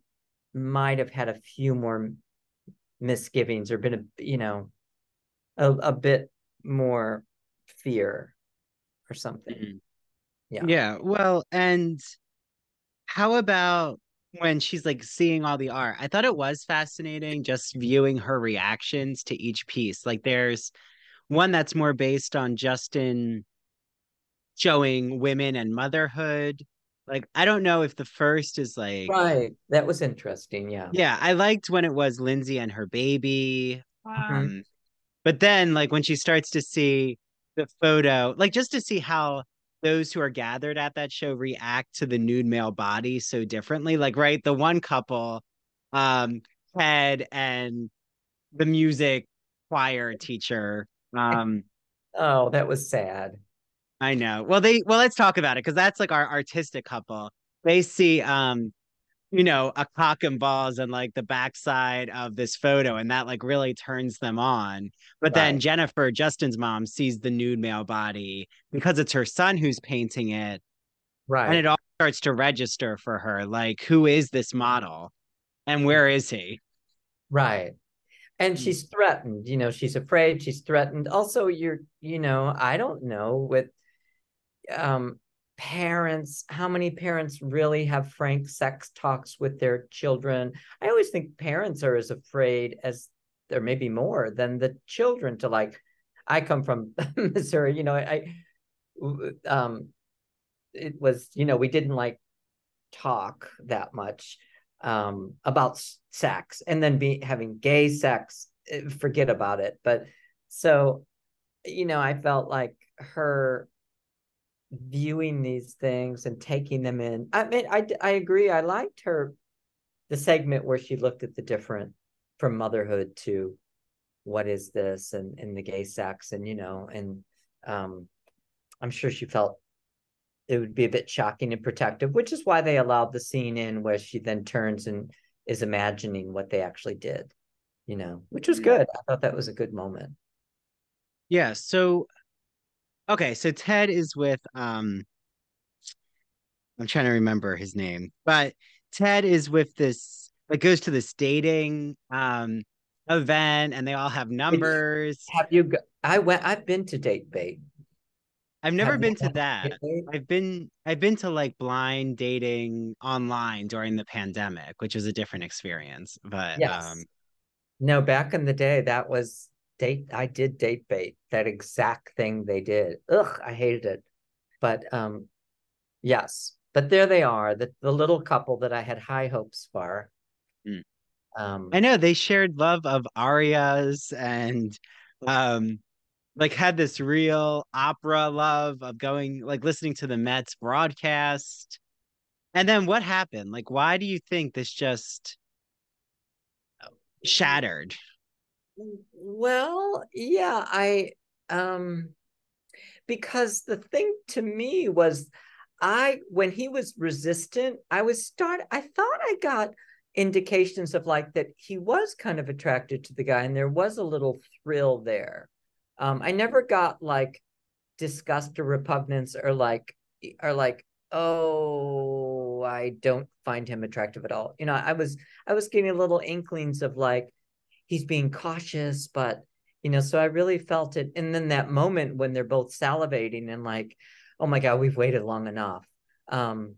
might have had a few more misgivings or been a you know a, a bit more fear or something Mhm. Yeah. Yeah. Well, and how about when she's like seeing all the art? I thought it was fascinating just viewing her reactions to each piece. Like there's one that's more based on Justin showing women and motherhood. Like I don't know if the first is like right that was interesting yeah yeah, I liked when it was Lindsay and her baby. Mhm. Um, but then like when she starts to see the photo, like just to see how those who are gathered at that show react to the nude male body so differently. Like, right, the one couple, um, Ted and the music choir teacher. Um, (laughs) oh that was sad I know. Well, they well, let's talk about it because that's like our artistic couple. They see um, you know, a cock and balls and like the backside of this photo, and that like really turns them on. But then Jennifer, Justin's mom, sees the nude male body because it's her son who's painting it, right and it all starts to register for her. Like, who is this model and where is he? Right. And she's threatened, you know, she's afraid, she's threatened. Also, you're, you know, I don't know with um parents, how many parents really have frank sex talks with their children? I always think parents are as afraid as there may be more than the children to like I come from (laughs) Missouri, you know, I um it was, you know, we didn't like talk that much um about sex and then be having gay sex, eh, forget about it. But so, you know, I felt like her viewing these things and taking them in. I mean, I I agree. I liked her the segment where she looked at the different from motherhood to what is this and in the gay sex and you know and um i'm sure she felt it would be a bit shocking and protective which is why they allowed the scene in where she then turns and is imagining what they actually did you know which was good i thought that was a good moment yeah so okay so ted is with um i'm trying to remember his name but ted is with this like goes to this dating um event and they all have numbers. Have you? Go- I went. I've been to date bait. I've never have been to that. I've been I've been to like blind dating online during the pandemic, which was a different experience. But yes. um no, back in the day, that was date. I did date bait. That exact thing they did. Ugh, I hated it. But um, yes. But there they are, the the little couple that I had high hopes for. Mm. Um, I know they shared love of arias and um, like had this real opera love of going like listening to the Mets broadcast. And then what happened? Like, why do you think this just shattered? Well, yeah, I um because the thing to me was I when he was resistant, I was start I thought I got indications of like that he was kind of attracted to the guy and there was a little thrill there. Um, I never got like disgust or repugnance or like or like oh I don't find him attractive at all. You know, I was I was getting little inklings of like he's being cautious, but you know, so I really felt it. And then that moment when they're both salivating and like, oh my God, we've waited long enough. Um,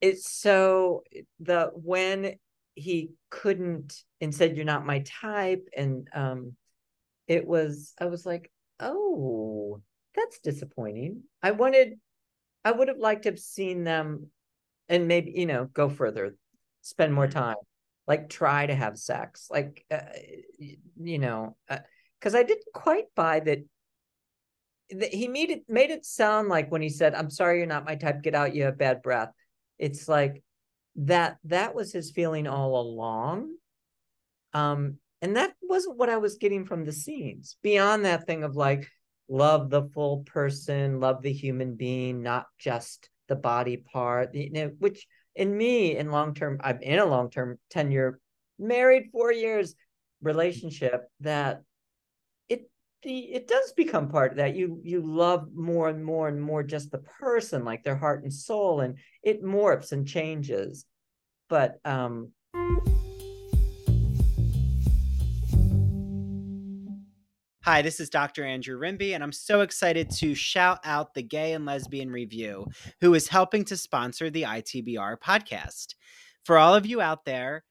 it's so the when he couldn't and said you're not my type and um it was i was like oh that's disappointing i wanted i would have liked to have seen them and maybe you know go further spend more time like try to have sex like uh, you know because uh, i didn't quite buy that that he made it made it sound like when he said i'm sorry you're not my type get out you have bad breath. It's like that that was his feeling all along um and that wasn't what i was getting from the scenes. Beyond that thing of like love the full person love the human being not just the body part you know which in me in long term i'm in a long term 10 year married 4 years relationship that it the it does become part of that. You you love more and more and more just the person like their heart and soul and it morphs and changes. But um Hi, this is Dr. Andrew Rimby, and I'm so excited to shout out the Gay and Lesbian Review, who is helping to sponsor the ITBR podcast. For all of you out there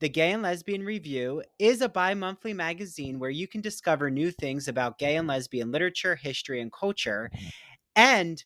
the Gay and Lesbian Review is a bi monthly magazine where you can discover new things about gay and lesbian literature, history, and culture. And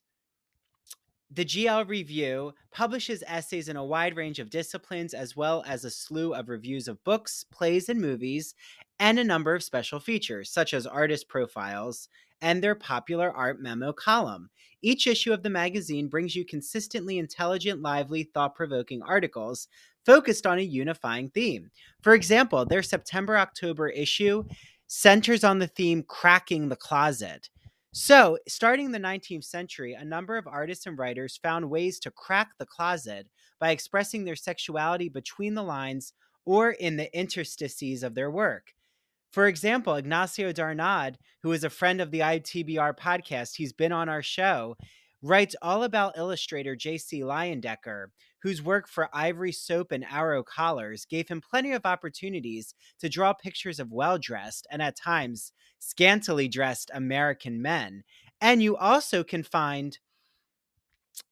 the GL Review publishes essays in a wide range of disciplines, as well as a slew of reviews of books, plays, and movies, and a number of special features, such as artist profiles and their popular art memo column. Each issue of the magazine brings you consistently intelligent, lively, thought provoking articles focused on a unifying theme. For example, their September October issue centers on the theme cracking the closet. So, starting in the 19th century, a number of artists and writers found ways to crack the closet by expressing their sexuality between the lines or in the interstices of their work. For example, Ignacio Darnaude, who is a friend of the ITBR podcast, he's been on our show, writes all about illustrator J.C. Leyendecker, whose work for Ivory Soap and Arrow Collars gave him plenty of opportunities to draw pictures of well dressed and at times scantily dressed American men. And you also can find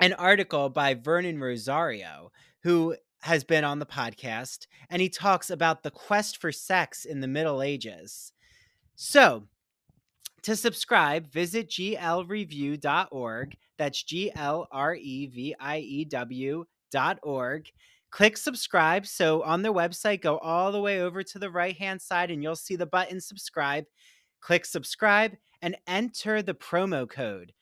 an article by Vernon Rosario, who has been on the podcast, and he talks about the quest for sex in the Middle Ages. So, to subscribe, visit glreview.org. That's G L R E V I E W.org. Click subscribe. So on their website, go all the way over to the right hand side and you'll see the button subscribe. Click subscribe and enter the promo code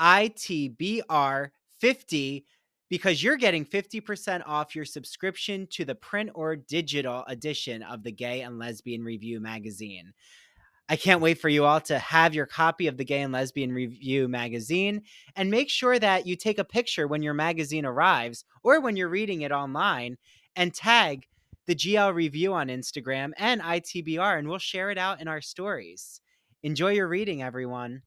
ITBR50 because you're getting 50% off your subscription to the print or digital edition of the Gay and Lesbian Review magazine. I can't wait for you all to have your copy of the Gay and Lesbian Review magazine and make sure that you take a picture when your magazine arrives or when you're reading it online and tag the GL Review on Instagram and ITBR, and we'll share it out in our stories. Enjoy your reading, everyone.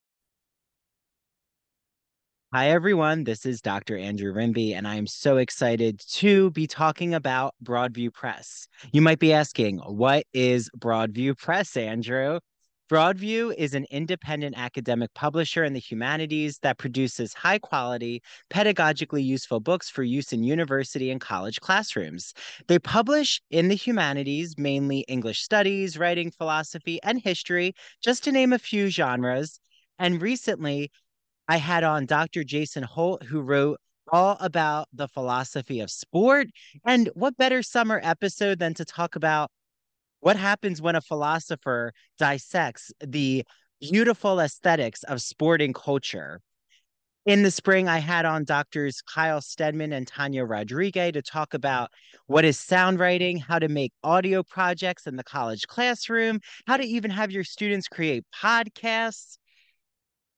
Hi, everyone. This is Dr. Andrew Rimby, and I am so excited to be talking about Broadview Press. You might be asking, what is Broadview Press, Andrew? Broadview is an independent academic publisher in the humanities that produces high quality, pedagogically useful books for use in university and college classrooms. They publish in the humanities mainly English studies, writing, philosophy, and history, just to name a few genres. And recently, I had on Dr. Jason Holt, who wrote all about the philosophy of sport. And what better summer episode than to talk about what happens when a philosopher dissects the beautiful aesthetics of sporting culture? In the spring, I had on doctors Kyle Stedman and Tanya Rodriguez to talk about what is sound writing, how to make audio projects in the college classroom, how to even have your students create podcasts.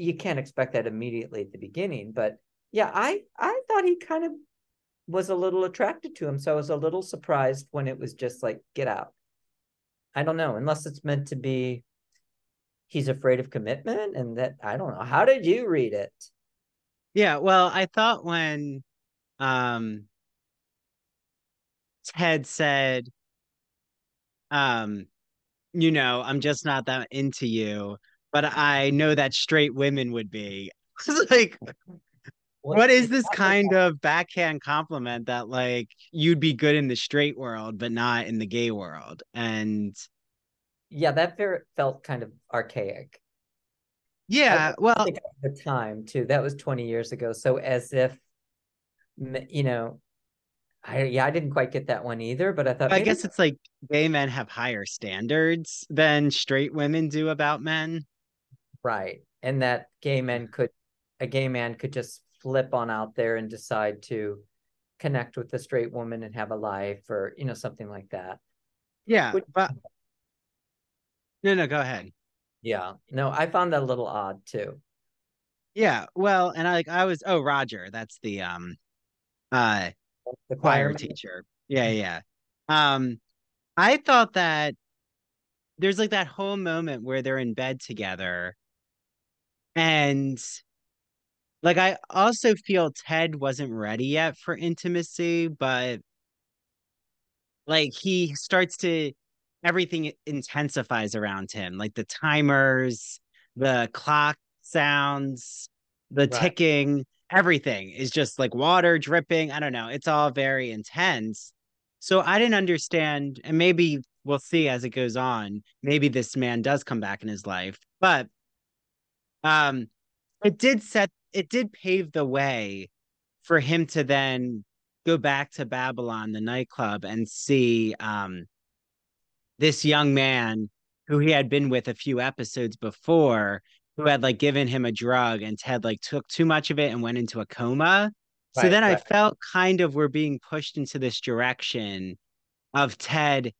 You can't expect that immediately at the beginning, but yeah, I I thought he kind of was a little attracted to him, so I was a little surprised when it was just like get out. I don't know, unless it's meant to be he's afraid of commitment and that I don't know. How did you read it? Yeah, well, I thought when um Ted said um, you know, I'm just not that into you, but I know that straight women would be. (laughs) like, what, is this kind of backhand compliment that like you'd be good in the straight world, but not in the gay world? And yeah, that felt kind of archaic. Yeah, well, the time too. That was 20 years ago. So as if, you know, I yeah, I didn't quite get that one either, but I thought I guess it's like gay men have higher standards than straight women do about men. Right. And that gay men could a gay man could just flip on out there and decide to connect with a straight woman and have a life or you know something like that. Yeah, Which, but no, no, go ahead. Yeah, no, I found that a little odd too. Yeah, well, and I like I was oh Roger, that's the um, uh, the choir teacher. Yeah, yeah. Um, I thought that there's like that whole moment where they're in bed together, and like I also feel Ted wasn't ready yet for intimacy, but like he starts to everything intensifies around him, like the timers, the clock sounds, the right. ticking, everything is just like water dripping. I don't know. It's all very intense. So I didn't understand, and maybe we'll see as it goes on. Maybe this man does come back in his life, but um, it did set, it did pave the way for him to then go back to Babylon, the nightclub, and see um this young man who he had been with a few episodes before who had like given him a drug and Ted like took too much of it and went into a coma. Right, so then right. I felt kind of we're being pushed into this direction of Ted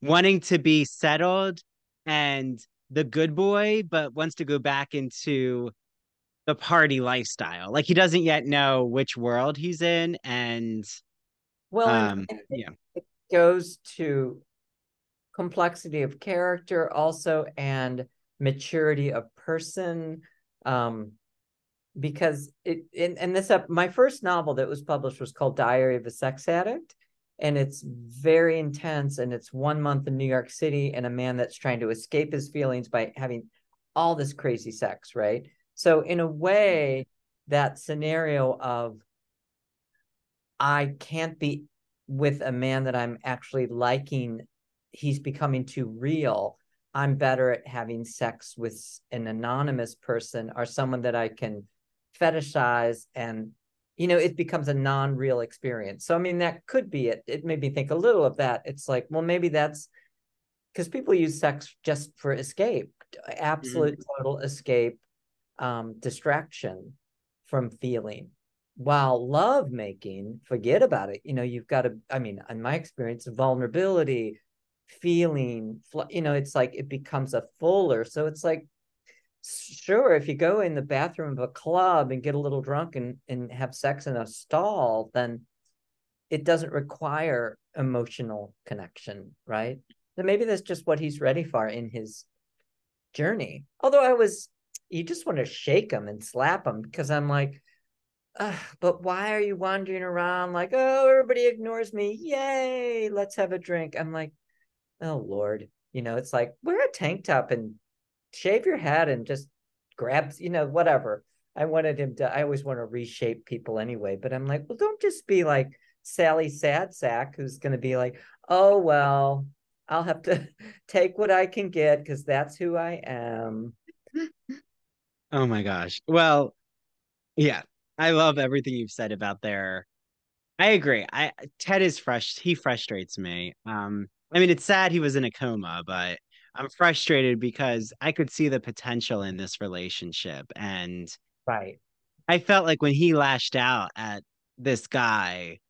wanting to be settled and the good boy, but wants to go back into the party lifestyle. Like he doesn't yet know which world he's in. And well, um, it, yeah, it goes to complexity of character also and maturity of person um because it in, and this up my first novel that was published was called diary of a sex addict and it's very intense and it's one month in new york city and a man that's trying to escape his feelings by having all this crazy sex right? So in a way that scenario of i can't be with a man that i'm actually liking. He's becoming too real. I'm better at having sex with an anonymous person or someone that i can fetishize and you know it becomes a non-real experience. So i mean that could be it. It made me think a little of that. It's like well maybe that's because people use sex just for escape absolute mm-hmm. total escape um distraction from feeling while love making forget about it. You know you've got to i mean in my experience vulnerability feeling you know it's like it becomes a fuller. So it's like sure if you go in the bathroom of a club and get a little drunk and, and have sex in a stall then it doesn't require emotional connection right? Then maybe that's just what he's ready for in his journey. Although i was you just want to shake him and slap him because i'm like but why are you wandering around like oh everybody ignores me yay let's have a drink. I'm like oh lord you know it's like wear a tank top and shave your head and just grab you know whatever. I wanted him to i always want to reshape people anyway but i'm like well don't just be like sally sad sack who's going to be like oh well i'll have to (laughs) take what i can get because that's who i am. Oh my gosh. Well yeah i love everything you've said about their i agree. I ted is fresh he frustrates me. Um I mean, it's sad he was in a coma, but I'm frustrated because I could see the potential in this relationship. And right. I felt like when he lashed out at this guy,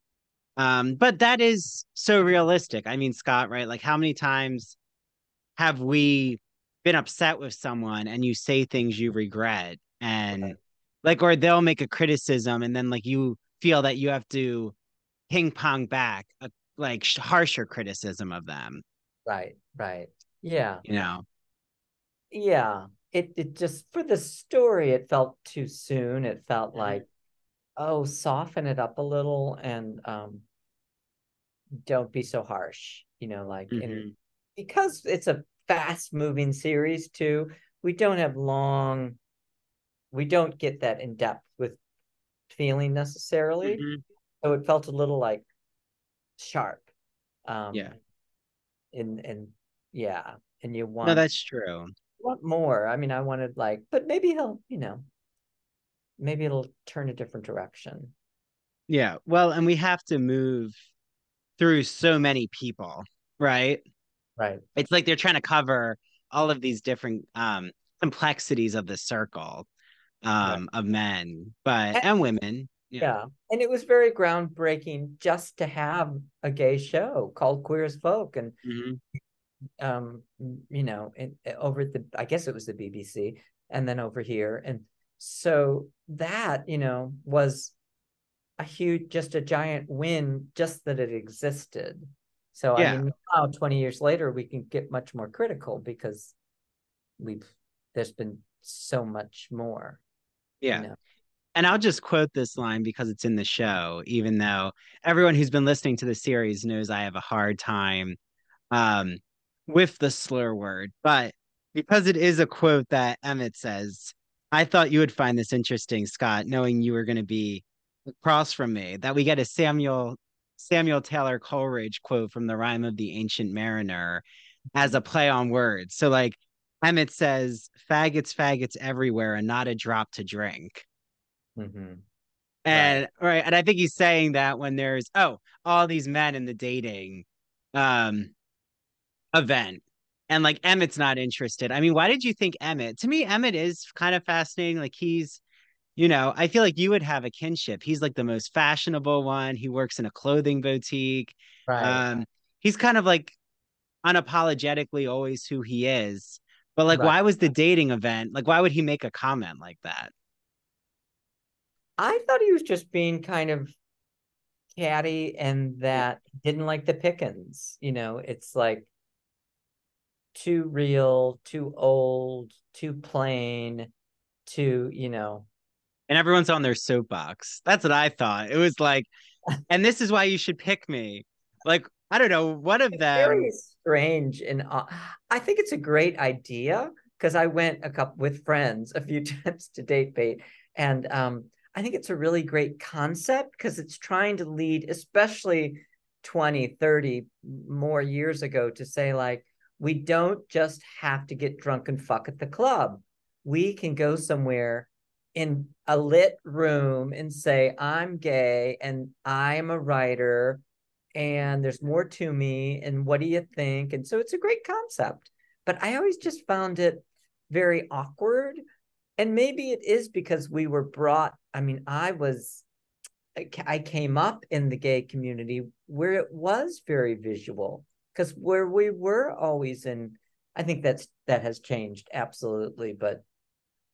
um, but that is so realistic. I mean, Scott, right? Like, how many times have we been upset with someone and you say things you regret and right. like, or they'll make a criticism and then like you feel that you have to ping pong back a like harsher criticism of them. Right, right. Yeah. You know. Yeah. It it just for the story it felt too soon. It felt mm-hmm. like oh, soften it up a little and um don't be so harsh, you know, like mm-hmm. and because it's a fast moving series too, we don't have long we don't get that in depth with feeling necessarily. Mm-hmm. So it felt a little like sharp. Um, yeah. And and yeah, and you want no, that's true. Want more? I mean, I wanted like, but maybe he'll, you know, maybe it'll turn a different direction. Yeah. Well, and we have to move through so many people, right? Right. It's like they're trying to cover all of these different um complexities of the circle um right. of men, but and, and women. Yeah. yeah. And it was very groundbreaking just to have a gay show called Queer as Folk. And, mm-hmm. Um, you know, in, over at the, I guess it was the BBC and then over here. And so that, you know, was a huge, just a giant win, just that it existed. So, yeah. I mean, now 20 years later, we can get much more critical because we've, there's been so much more. Yeah. You know? and I'll just quote this line because it's in the show, even though everyone who's been listening to the series knows I have a hard time um, with the slur word, but because it is a quote that Emmett says, I thought you would find this interesting, Scott, knowing you were going to be across from me, that we get a Samuel Samuel Taylor Coleridge quote from the Rime of the Ancient Mariner as a play on words. So like Emmett says, faggots, faggots everywhere, and not a drop to drink. Mm-hmm. And right. right, and I think he's saying that when there's oh, all these men in the dating um event and like Emmett's not interested. I mean, why did you think Emmett? To me, Emmett is kind of fascinating. Like he's, you know, I feel like you would have a kinship. He's like the most fashionable one. He works in a clothing boutique. Right. Um, he's kind of like unapologetically always who he is. But like, right. why was the dating event? Like, why would he make a comment like that? I thought he was just being kind of catty and that didn't like the pickings. You know, it's like too real, too old, too plain, too, you know. And everyone's on their soapbox. That's what I thought. It was like, (laughs) and this is why you should pick me. Like, I don't know, one of it's them. Very strange. And uh, I think it's a great idea because I went a couple with friends a few (laughs) times to date bait. And um, I think it's a really great concept because it's trying to lead, especially 20, 30 more years ago, to say, like, we don't just have to get drunk and fuck at the club. We can go somewhere in a lit room and say, I'm gay and I'm a writer and there's more to me. And what do you think? And so it's a great concept. But I always just found it very awkward. And maybe it is because we were brought, I mean, I was I came up in the gay community where it was very visual because where we were always in i think that's that has changed absolutely but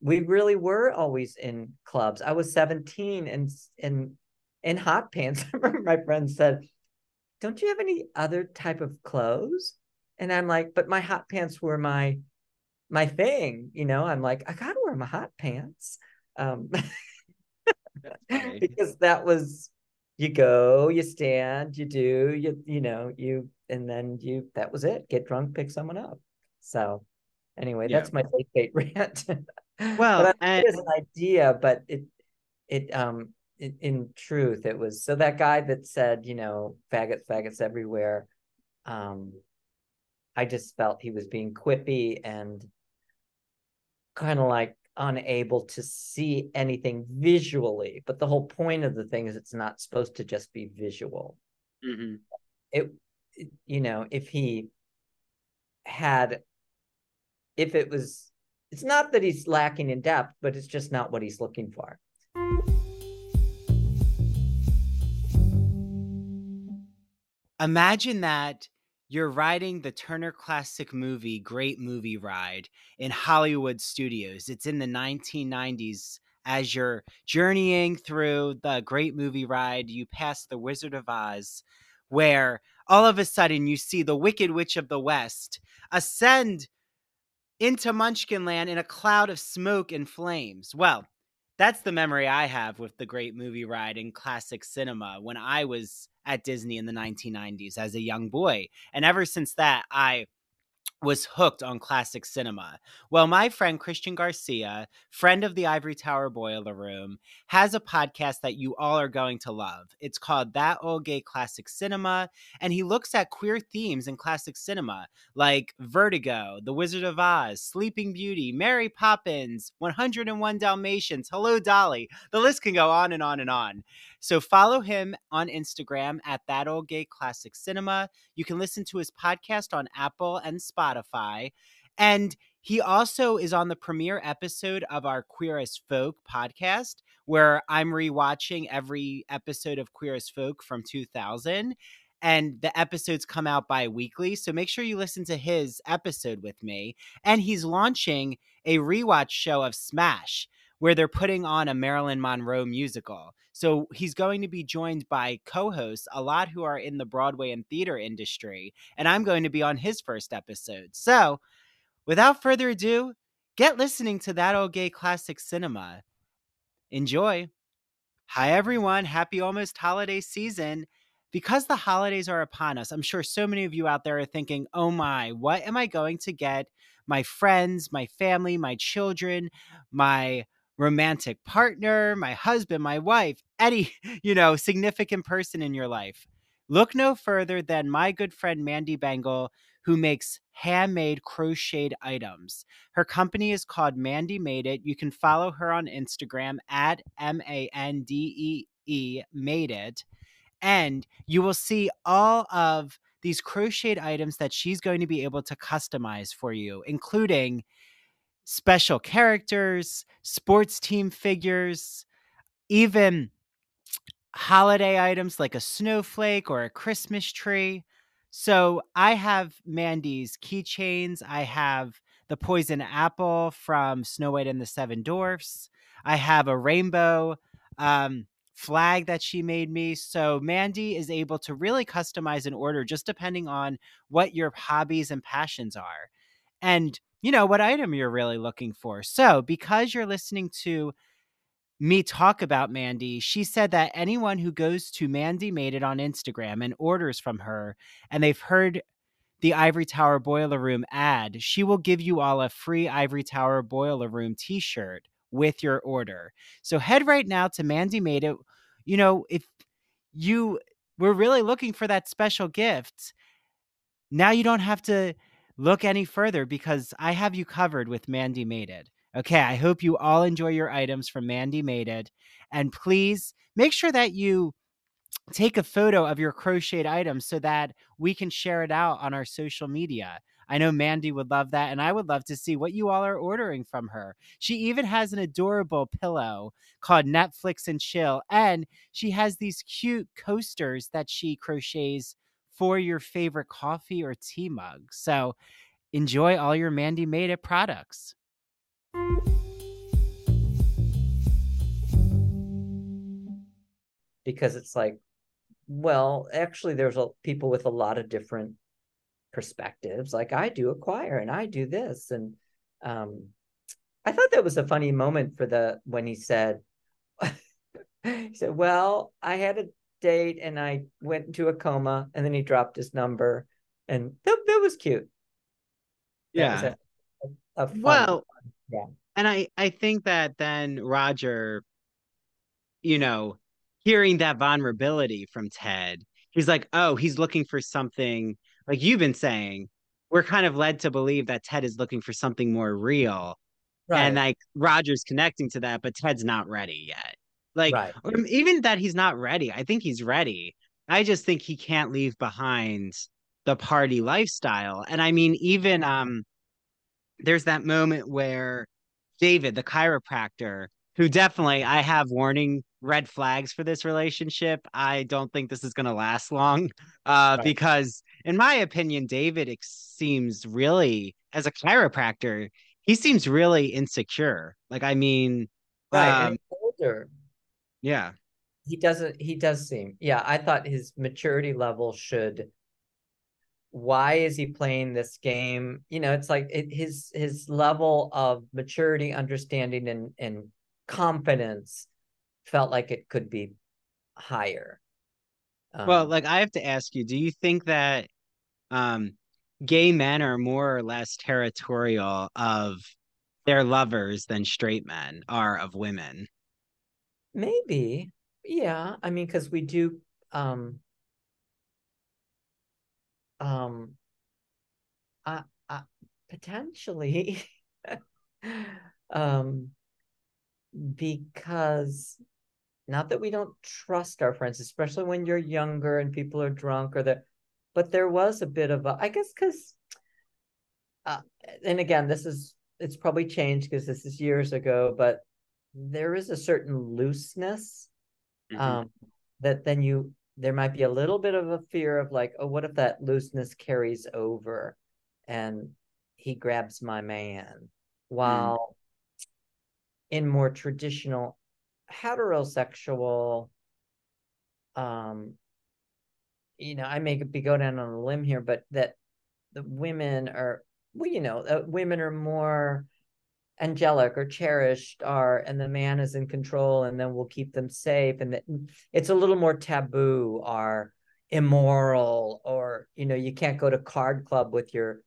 we really were always in clubs. I was 17 and in in hot pants (laughs) my friend said don't you have any other type of clothes? And i'm like but my hot pants were my my thing you know? I'm like i gotta wear my hot pants. Um (laughs) because that was you go, you stand, you do, you you know, you and then you that was it. Get drunk, pick someone up. So anyway, yeah. that's my date date (laughs) rant. Well, and... it is an idea, but it it um in, in truth it was so that guy that said, you know, faggots, faggots everywhere. Um I just felt he was being quippy and kind of like unable to see anything visually. But the whole point of the thing is it's not supposed to just be visual. Mm-hmm. It, it, you know, if he had, if it was, it's not that he's lacking in depth, but it's just not what he's looking for. Imagine that you're riding the Turner Classic Movie Great Movie Ride in Hollywood Studios. It's in the 1990s. As you're journeying through the Great Movie Ride, you pass the Wizard of Oz, where all of a sudden you see the Wicked Witch of the West ascend into Munchkinland in a cloud of smoke and flames. Well, that's the memory I have with the Great Movie Ride in classic cinema when I was at Disney in the 1990s as a young boy. And ever since that, I was hooked on classic cinema. Well, my friend Christian Garcia, friend of the Ivory Tower Boiler Room, has a podcast that you all are going to love. It's called That Old Gay Classic Cinema, and he looks at queer themes in classic cinema like Vertigo, The Wizard of Oz, Sleeping Beauty, Mary Poppins, 101 Dalmatians, Hello Dolly. The list can go on and on and on. So follow him on Instagram at That Old Gay Classic Cinema. You can listen to his podcast on Apple and Spotify. And he also is on the premiere episode of our Queer as Folk podcast, where I'm rewatching every episode of Queer as Folk from 2000 and the episodes come out bi-weekly so make sure you listen to his episode with me and he's launching a rewatch show of smash where they're putting on a Marilyn Monroe musical. So he's going to be joined by co hosts, a lot who are in the Broadway and theater industry. And I'm going to be on his first episode. So without further ado, get listening to that old gay classic cinema. Enjoy. Hi, everyone. Happy almost holiday season. because the holidays are upon us, I'm sure so many of you out there are thinking, oh my, what am I going to get my friends, my family, my children, my romantic partner, my husband, my wife, any, (laughs) you know, significant person in your life? Look no further than my good friend Mandy Bengal, who makes handmade crocheted items. Her company is called Mandee Made It. You can follow her on Instagram at M A N D E E Made It. And you will see all of these crocheted items that she's going to be able to customize for you, including special characters, sports team figures, even holiday items like a snowflake or a Christmas tree. So I have Mandee's keychains. I have the poison apple from Snow White and the Seven Dwarfs. I have a rainbow um, flag that she made me. So Mandee is able to really customize an order just depending on what your hobbies and passions are. And you know what item you're really looking for. So, because you're listening to me talk about Mandee, she said that anyone who goes to Mandee Made It on Instagram and orders from her and they've heard the Ivory Tower Boiler Room ad, she will give you all a free Ivory Tower Boiler Room t shirt with your order. So head right now to Mandee Made It. You know, if you were really looking for that special gift, now you don't have to look any further because I have you covered with Mandee Made It. Okay, I hope you all enjoy your items from Mandee Made It. And please make sure that you take a photo of your crocheted items so that we can share it out on our social media. I know Mandee would love that, and I would love to see what you all are ordering from her. She even has an adorable pillow called Netflix and Chill, and she has these cute coasters that she crochets for your favorite coffee or tea mug. So enjoy all your Mandee Made It products. because it's like well actually there's a, people with a lot of different perspectives like i do acquire and i do this and um i thought that was a funny moment for the when he said (laughs) he said well i had a date and i went into a coma and then he dropped his number and that, that was cute. Yeah. a, a well yeah. and i i think that then roger you know hearing that vulnerability from ted he's like oh he's looking for something like you've been saying we're kind of led to believe that ted is looking for something more real. Right. and like roger's connecting to that but ted's not ready yet like right. even that he's not ready i think he's ready i just think he can't leave behind the party lifestyle and i mean even um there's that moment where David, the chiropractor, who definitely I have warning red flags for this relationship. I don't think this is going to last long uh, right. because, in my opinion, David seems really, as a chiropractor, he seems really insecure. Like, I mean, right, um, older. Yeah, he doesn't. He does seem. Yeah, I thought his maturity level should why is he playing this game you know it's like it, his his level of maturity understanding and and confidence felt like it could be higher um, well like i have to ask you do you think that um gay men are more or less territorial of their lovers than straight men are of women maybe. Yeah i mean because we do um um uh, uh potentially (laughs) um because not that we don't trust our friends especially when you're younger and people are drunk or that but there was a bit of a i guess because uh, and again this is it's probably changed because this is years ago but there is a certain looseness mm-hmm. um that then you there might be a little bit of a fear of like, oh, what if that looseness carries over and he grabs my man? Hmm. While mm. in more traditional heterosexual, um, you know, I may be go down on a limb here, but that the women are, well, you know, uh, women are more angelic or cherished are and the man is in control and then we'll keep them safe and that it's a little more taboo are immoral or you know you can't go to card club with your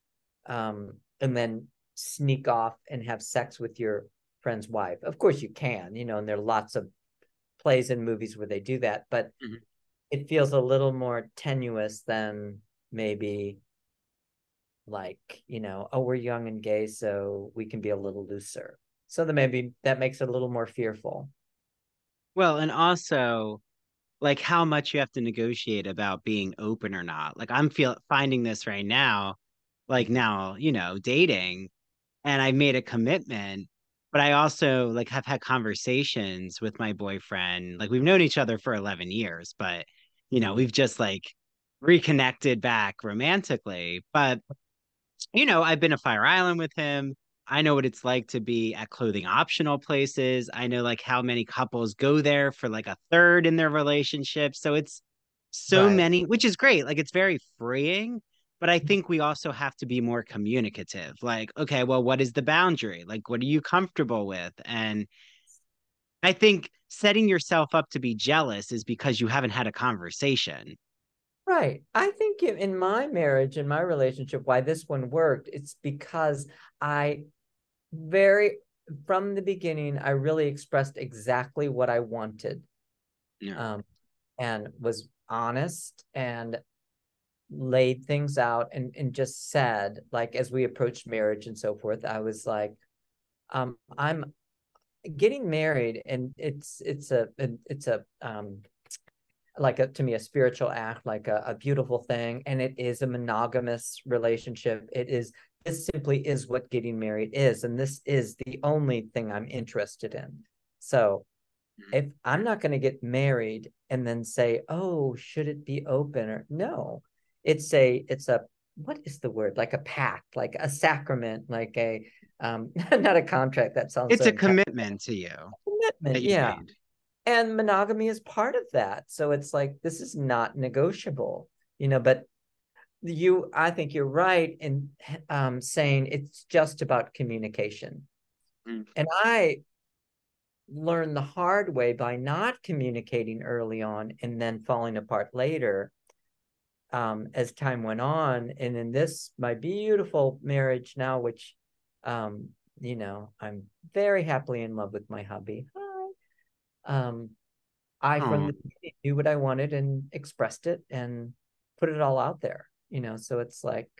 um and then sneak off and have sex with your friend's wife of course you can you know and there are lots of plays and movies where they do that but mm-hmm. it feels a little more tenuous than maybe like you know oh we're young and gay so we can be a little looser so that maybe that makes it a little more fearful well and also like how much you have to negotiate about being open or not. Like I'm feel finding this right now, like now, you know, dating and I made a commitment, but I also like have had conversations with my boyfriend. Like we've known each other for 11 years, but you know, we've just like reconnected back romantically. But you know, I've been to Fire Island with him. I know what it's like to be at clothing optional places. I know like how many couples go there for like a third in their relationship. So it's so right. many, which is great. Like it's very freeing. But I mm-hmm. think we also have to be more communicative. Like, okay, well, what is the boundary? Like, what are you comfortable with? And I think setting yourself up to be jealous is because you haven't had a conversation. Right. I think in my marriage, in my relationship, why this one worked, it's because I very from the beginning i really expressed exactly what i wanted yeah. um, and was honest and laid things out and, and just said like as we approached marriage and so forth i was like um, i'm getting married and it's it's a it's a um like a to me a spiritual act like a, a beautiful thing and it is a monogamous relationship. It is this simply is what getting married is and this is the only thing i'm interested in. So hmm. if i'm not going to get married and then say oh should it be open or no. It's a it's a what is the word? Like a pact like a sacrament like a um (laughs) not a contract that sounds like it's so a commitment to you commitment yeah. made. And monogamy is part of that so it's like this is not negotiable you know but you i think you're right in um, saying it's just about communication mm. and i learned the hard way by not communicating early on and then falling apart later um, as time went on and in this my beautiful marriage now which um, you know i'm very happily in love with my hubby. Um i from the beginning knew what i wanted and expressed it and put it all out there you know so it's like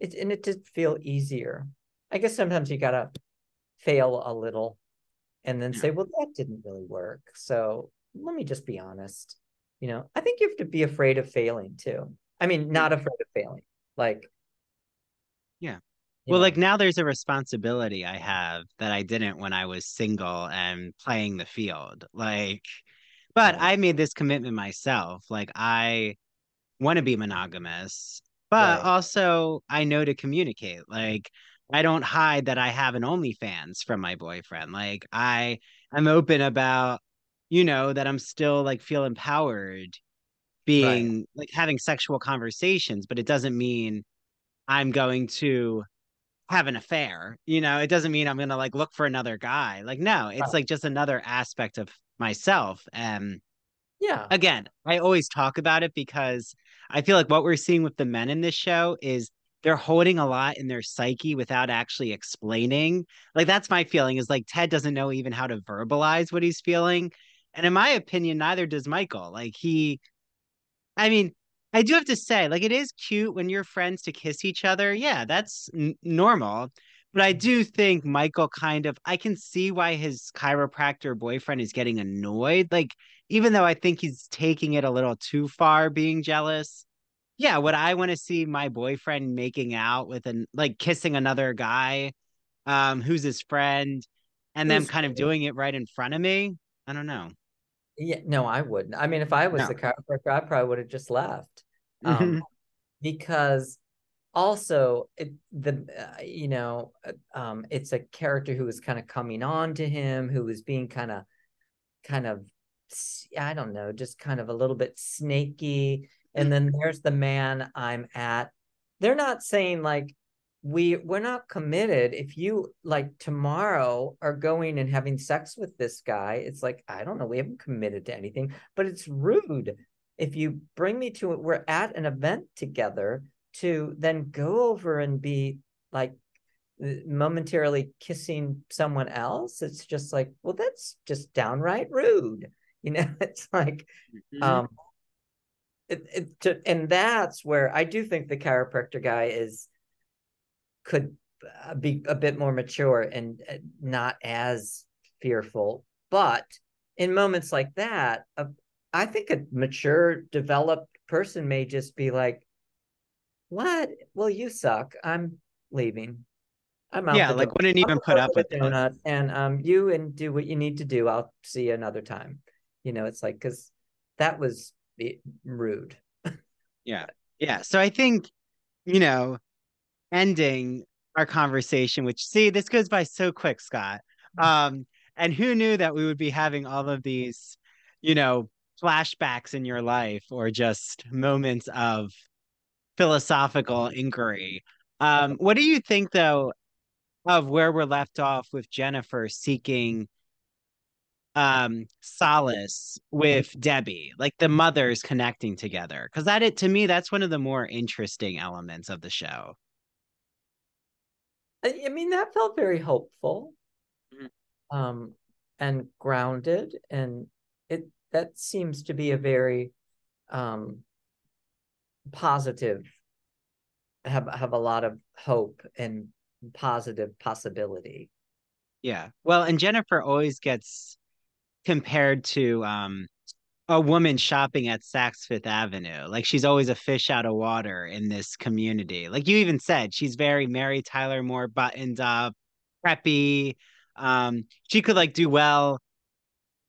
it and it did feel easier. I guess sometimes you gotta fail a little and then say well that didn't really work. So let me just be honest you know i think you have to be afraid of failing too. I mean not afraid of failing like yeah well know. like now there's a responsibility i have that i didn't when i was single and playing the field like but i made this commitment myself like i want to be monogamous, but right. also I know to communicate. Like I don't hide that I have an OnlyFans from my boyfriend. Like I I'm open about, you know, that I'm still like feel empowered being right. like having sexual conversations, but it doesn't mean I'm going to have an affair. You know, it doesn't mean I'm gonna like look for another guy. Like, no, it's right. like just another aspect of myself. And yeah. Again, I always talk about it because I feel like what we're seeing with the men in this show is they're holding a lot in their psyche without actually explaining. Like that's my feeling is like Ted doesn't know even how to verbalize what he's feeling. And in my opinion, neither does Michael. Like he I mean, I do have to say, like it is cute when you're friends to kiss each other. Yeah, that's n- normal. But I do think Michael kind of I can see why his chiropractor boyfriend is getting annoyed. Like even though I think he's taking it a little too far being jealous. Yeah, would I want to see my boyfriend making out with an like kissing another guy um who's his friend and them kind of doing it right in front of me? I don't know. Yeah, no, I wouldn't. I mean, if I was no. the chiropractor, I probably would have just left. Um, mm-hmm. because also it, the uh, you know uh, um it's a character who is kind of coming on to him who is being kind of kind of I don't know, just kind of a little bit snaky. And then there's the man I'm at. They're not saying like we we're not committed. If you like tomorrow are going and having sex with this guy, it's like I don't know, we haven't committed to anything, but it's rude if you bring me to it, we're at an event together to then go over and be like momentarily kissing someone else it's just like well that's just downright rude (laughs) you know it's like mm-hmm. um it, it to, and that's where i do think the chiropractor guy is could uh, be a bit more mature and uh, not as fearful but in moments like that uh, i think a mature developed person may just be like what well you suck i'm leaving I'm out. Yeah, like door. wouldn't even put up with donut, it. and um, you and do what you need to do. I'll see you another time. You know, it's like because that was rude. yeah, yeah. So I think you know, ending our conversation, which see this goes by so quick, Scott. Um, and who knew that we would be having all of these, you know, flashbacks in your life or just moments of philosophical inquiry. Um, what do you think though of where we're left off with Jennifer seeking um solace with Debbie, like the mothers connecting together. Cause that it to me, that's one of the more interesting elements of the show. I mean, that felt very hopeful. Mm-hmm. Um and grounded and it that seems to be a very um positive have have a lot of hope and positive possibility. Yeah. Well, and Jennifer always gets compared to um a woman shopping at Saks Fifth Avenue. Like she's always a fish out of water in this community. Like you even said, she's very Mary Tyler Moore buttoned up, preppy. Um, she could like do well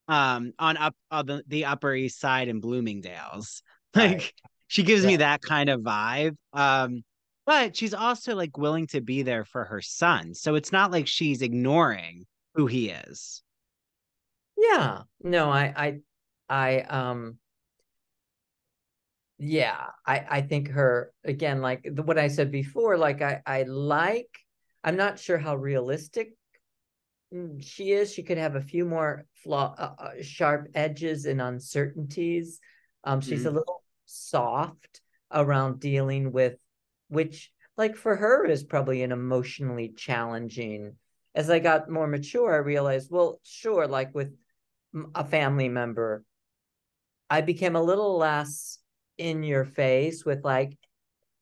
um on up on the, the Upper East Side in Bloomingdale's. (laughs) Like right. she gives yeah. me that kind of vibe. Um, but she's also like willing to be there for her son. So it's not like she's ignoring who he is. Yeah. No, I I I um yeah, I I think her again like the, what I said before like I I like I'm not sure how realistic she is. She could have a few more flaw uh, uh, sharp edges and uncertainties. Um she's mm-hmm. a little soft around dealing with which like for her is probably an emotionally challenging as i got more mature i realized well sure like with a family member i became a little less in your face with like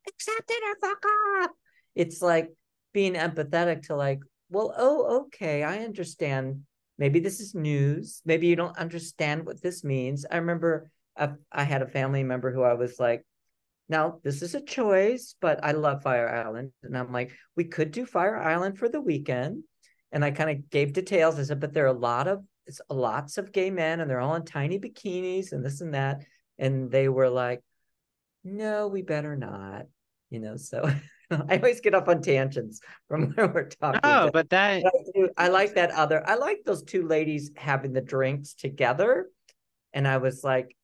accept it or fuck off it's like being empathetic to like well oh okay i understand maybe this is news maybe you don't understand what this means i remember I, I had a family member who i was like now, this is a choice, but I love Fire Island. And I'm like, we could do Fire Island for the weekend. And I kind of gave details. I said, but there are a lot of it's lots of gay men and they're all in tiny bikinis and this and that. And they were like, no, we better not. You know, so (laughs) (laughs) I always get off on tangents from (laughs) where we're talking. Oh, but that but I, do, I like that other. I like those two ladies having the drinks together, and I was like,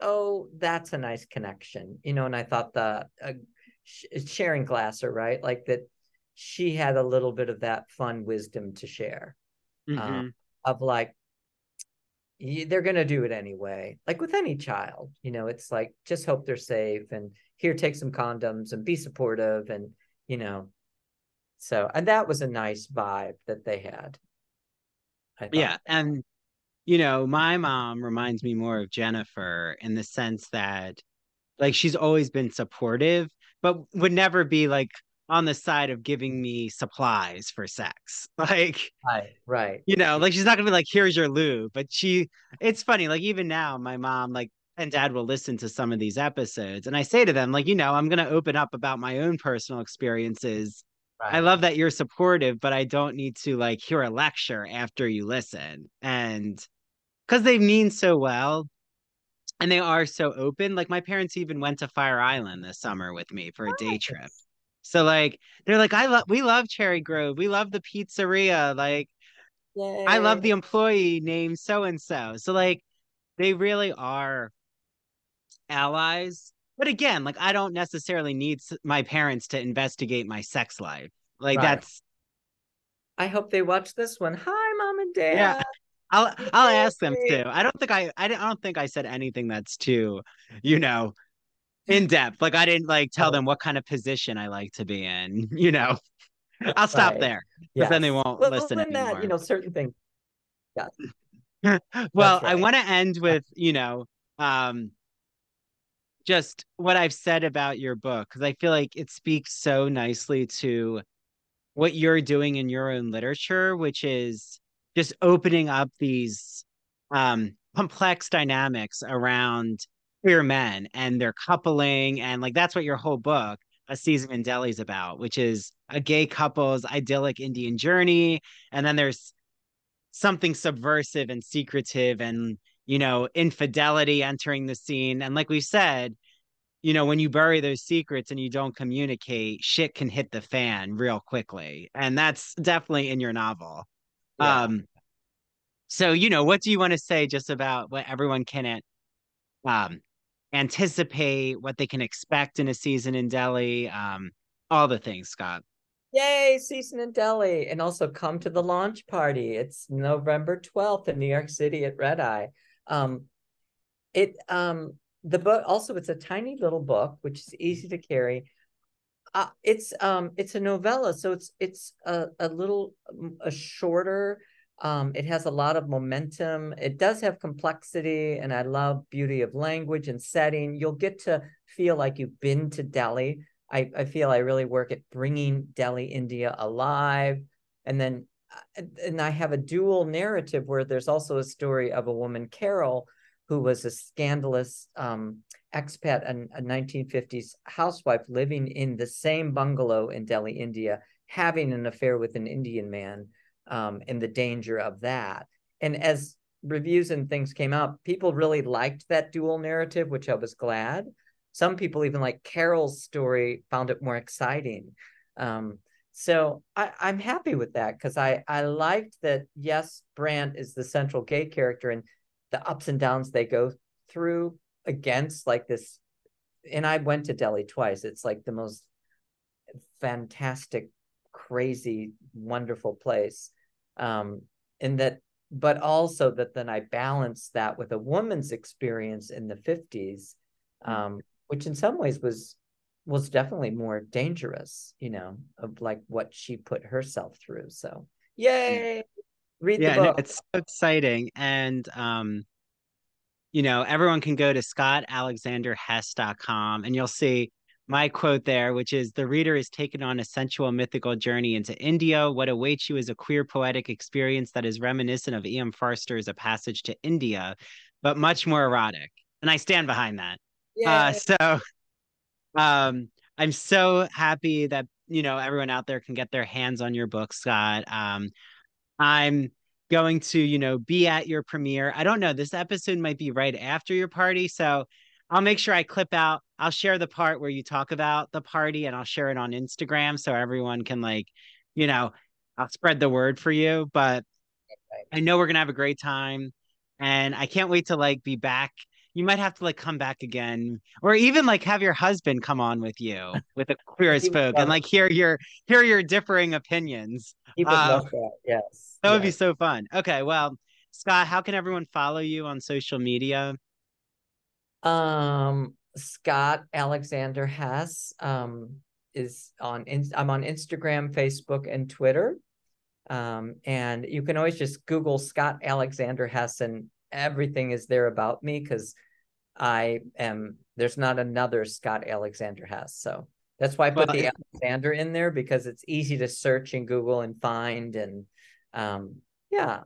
oh, that's a nice connection, you know. And I thought the uh, Sharon Gless, right, like that, she had a little bit of that fun wisdom to share, um, mm-hmm. um, of like they're going to do it anyway like with any child you know it's like just hope they're safe and here take some condoms and be supportive and you know so and that was a nice vibe that they had yeah and you know, my mom reminds me more of Jennifer in the sense that like she's always been supportive, but would never be like on the side of giving me supplies for sex. (laughs) Like right, right. You know, like she's not gonna be like, here's your lube. But she it's funny, like even now, my mom, like and dad will listen to some of these episodes. And I say to them, like, you know, I'm gonna open up about my own personal experiences. Right. I love that you're supportive, but I don't need to like hear a lecture after you listen. And because they mean so well and they are so open. Like my parents even went to Fire Island this summer with me for a day trip. So like they're like, I love we love Cherry Grove. We love the pizzeria. Like Yay. I love the employee named so and so. So like they really are allies. But again, like I don't necessarily need my parents to investigate my sex life. Like right. that's I hope they watch this one. Hi, mom and dad. Yeah. I'll I'll ask them too. I don't think I I don't think I said anything that's too, you know, in depth. Like I didn't like tell oh. them what kind of position I like to be in. (laughs) You know, I'll stop right. there because yes. then they won't well, listen anymore. That, you know, certain things. Yeah. (laughs) well, right. I want to end with you know, um, just what I've said about your book because I feel like it speaks so nicely to what you're doing in your own literature, which is just opening up these um, complex dynamics around queer men and their coupling. And like that's what your whole book, A Season in Delhi, is about, which is a gay couple's idyllic Indian journey. And then there's something subversive and secretive and, you know, infidelity entering the scene. And like we said, you know, when you bury those secrets and you don't communicate, shit can hit the fan real quickly. And that's definitely in your novel. Yeah. Um, so, you know, what do you want to say just about what everyone can um, anticipate, what they can expect in a season in Delhi, um, all the things, Scott? Yay, season in Delhi. And also come to the launch party. It's November 12th in New York City at Red Eye. Um, it um the book also it's a tiny little book which is easy to carry. Uh, it's um it's a novella so it's it's a, a little a shorter um it has a lot of momentum. It does have complexity and i love beauty of language and setting. You'll get to feel like you've been to delhi. I i feel i really work at bringing delhi india alive and then and i have a dual narrative where there's also a story of a woman carol who was a scandalous um, expat and a 1950s housewife living in the same bungalow in Delhi, India, having an affair with an Indian man um, and the danger of that. And as reviews and things came out, people really liked that dual narrative, which I was glad. Some people even like Carol's story, found it more exciting. Um, so I, I'm happy with that because I I liked that. Yes, Brandt is the central gay character, and the ups and downs they go through against like this and i went to delhi twice it's like the most fantastic crazy wonderful place um and that but also that then i balance that with a woman's experience in the 50s mm. um which in some ways was was definitely more dangerous you know of like what she put herself through so yay read yeah, the book. No, it's so exciting. And um, you know, everyone can go to scottalexanderhess.com and you'll see my quote there, which is the reader is taken on a sensual mythical journey into India. What awaits you is a queer poetic experience that is reminiscent of E.M. Forster's A Passage to India, but much more erotic. And I stand behind that. Yeah. Uh, so um, I'm so happy that, you know, everyone out there can get their hands on your book, Scott. Um, I'm going to, you know, be at your premiere. I don't know. This episode might be right after your party. So I'll make sure I clip out. I'll share the part where you talk about the party and I'll share it on Instagram so everyone can, like, you know, I'll spread the word for you. But I know we're going to have a great time. And I can't wait to, like, be back you might have to like come back again or even like have your husband come on with you (laughs) with a queer as folk and like hear your hear your differing opinions. He would um, love that yes that would be so fun. Okay well scott how can everyone follow you on social media? Um scott alexander hess um is on i'm on instagram facebook and twitter. Um and you can always just google scott alexander hess and everything is there about me because I am there's not another Scott Alexander Hess. So that's why I put well, the Alexander in there because it's easy to search in Google and find and um yeah.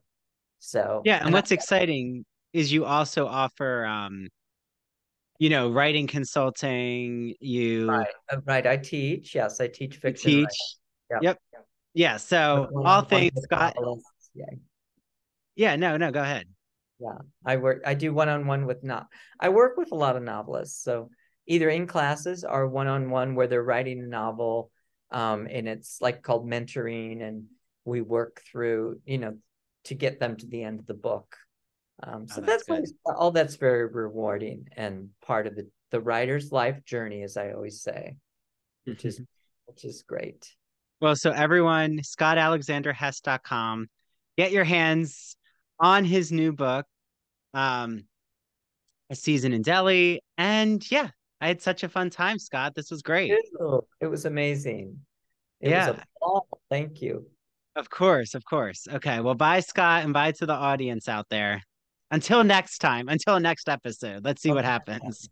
So Yeah, and, and what's I, exciting is you also offer um you know writing consulting you right, uh, right i teach yes i teach fiction teach yep. yep yeah so all things scott yeah yeah no no go ahead yeah i work i do one-on-one with not i work with a lot of novelists so either in classes or one-on-one where they're writing a novel um, and it's like called mentoring and we work through you know to get them to the end of the book. Um, so oh, that's, that's all that's very rewarding and part of the the writer's life journey as i always say which is which is great. Well so everyone scottalexanderhess.com get your hands on his new book, um, A Season in Delhi. And yeah, I had such a fun time, Scott. This was great. It was amazing. It yeah. was a. Thank you. Of course, of course. Okay. Well, bye, Scott, and bye to the audience out there. Until next time, until next episode. Let's see okay. what happens.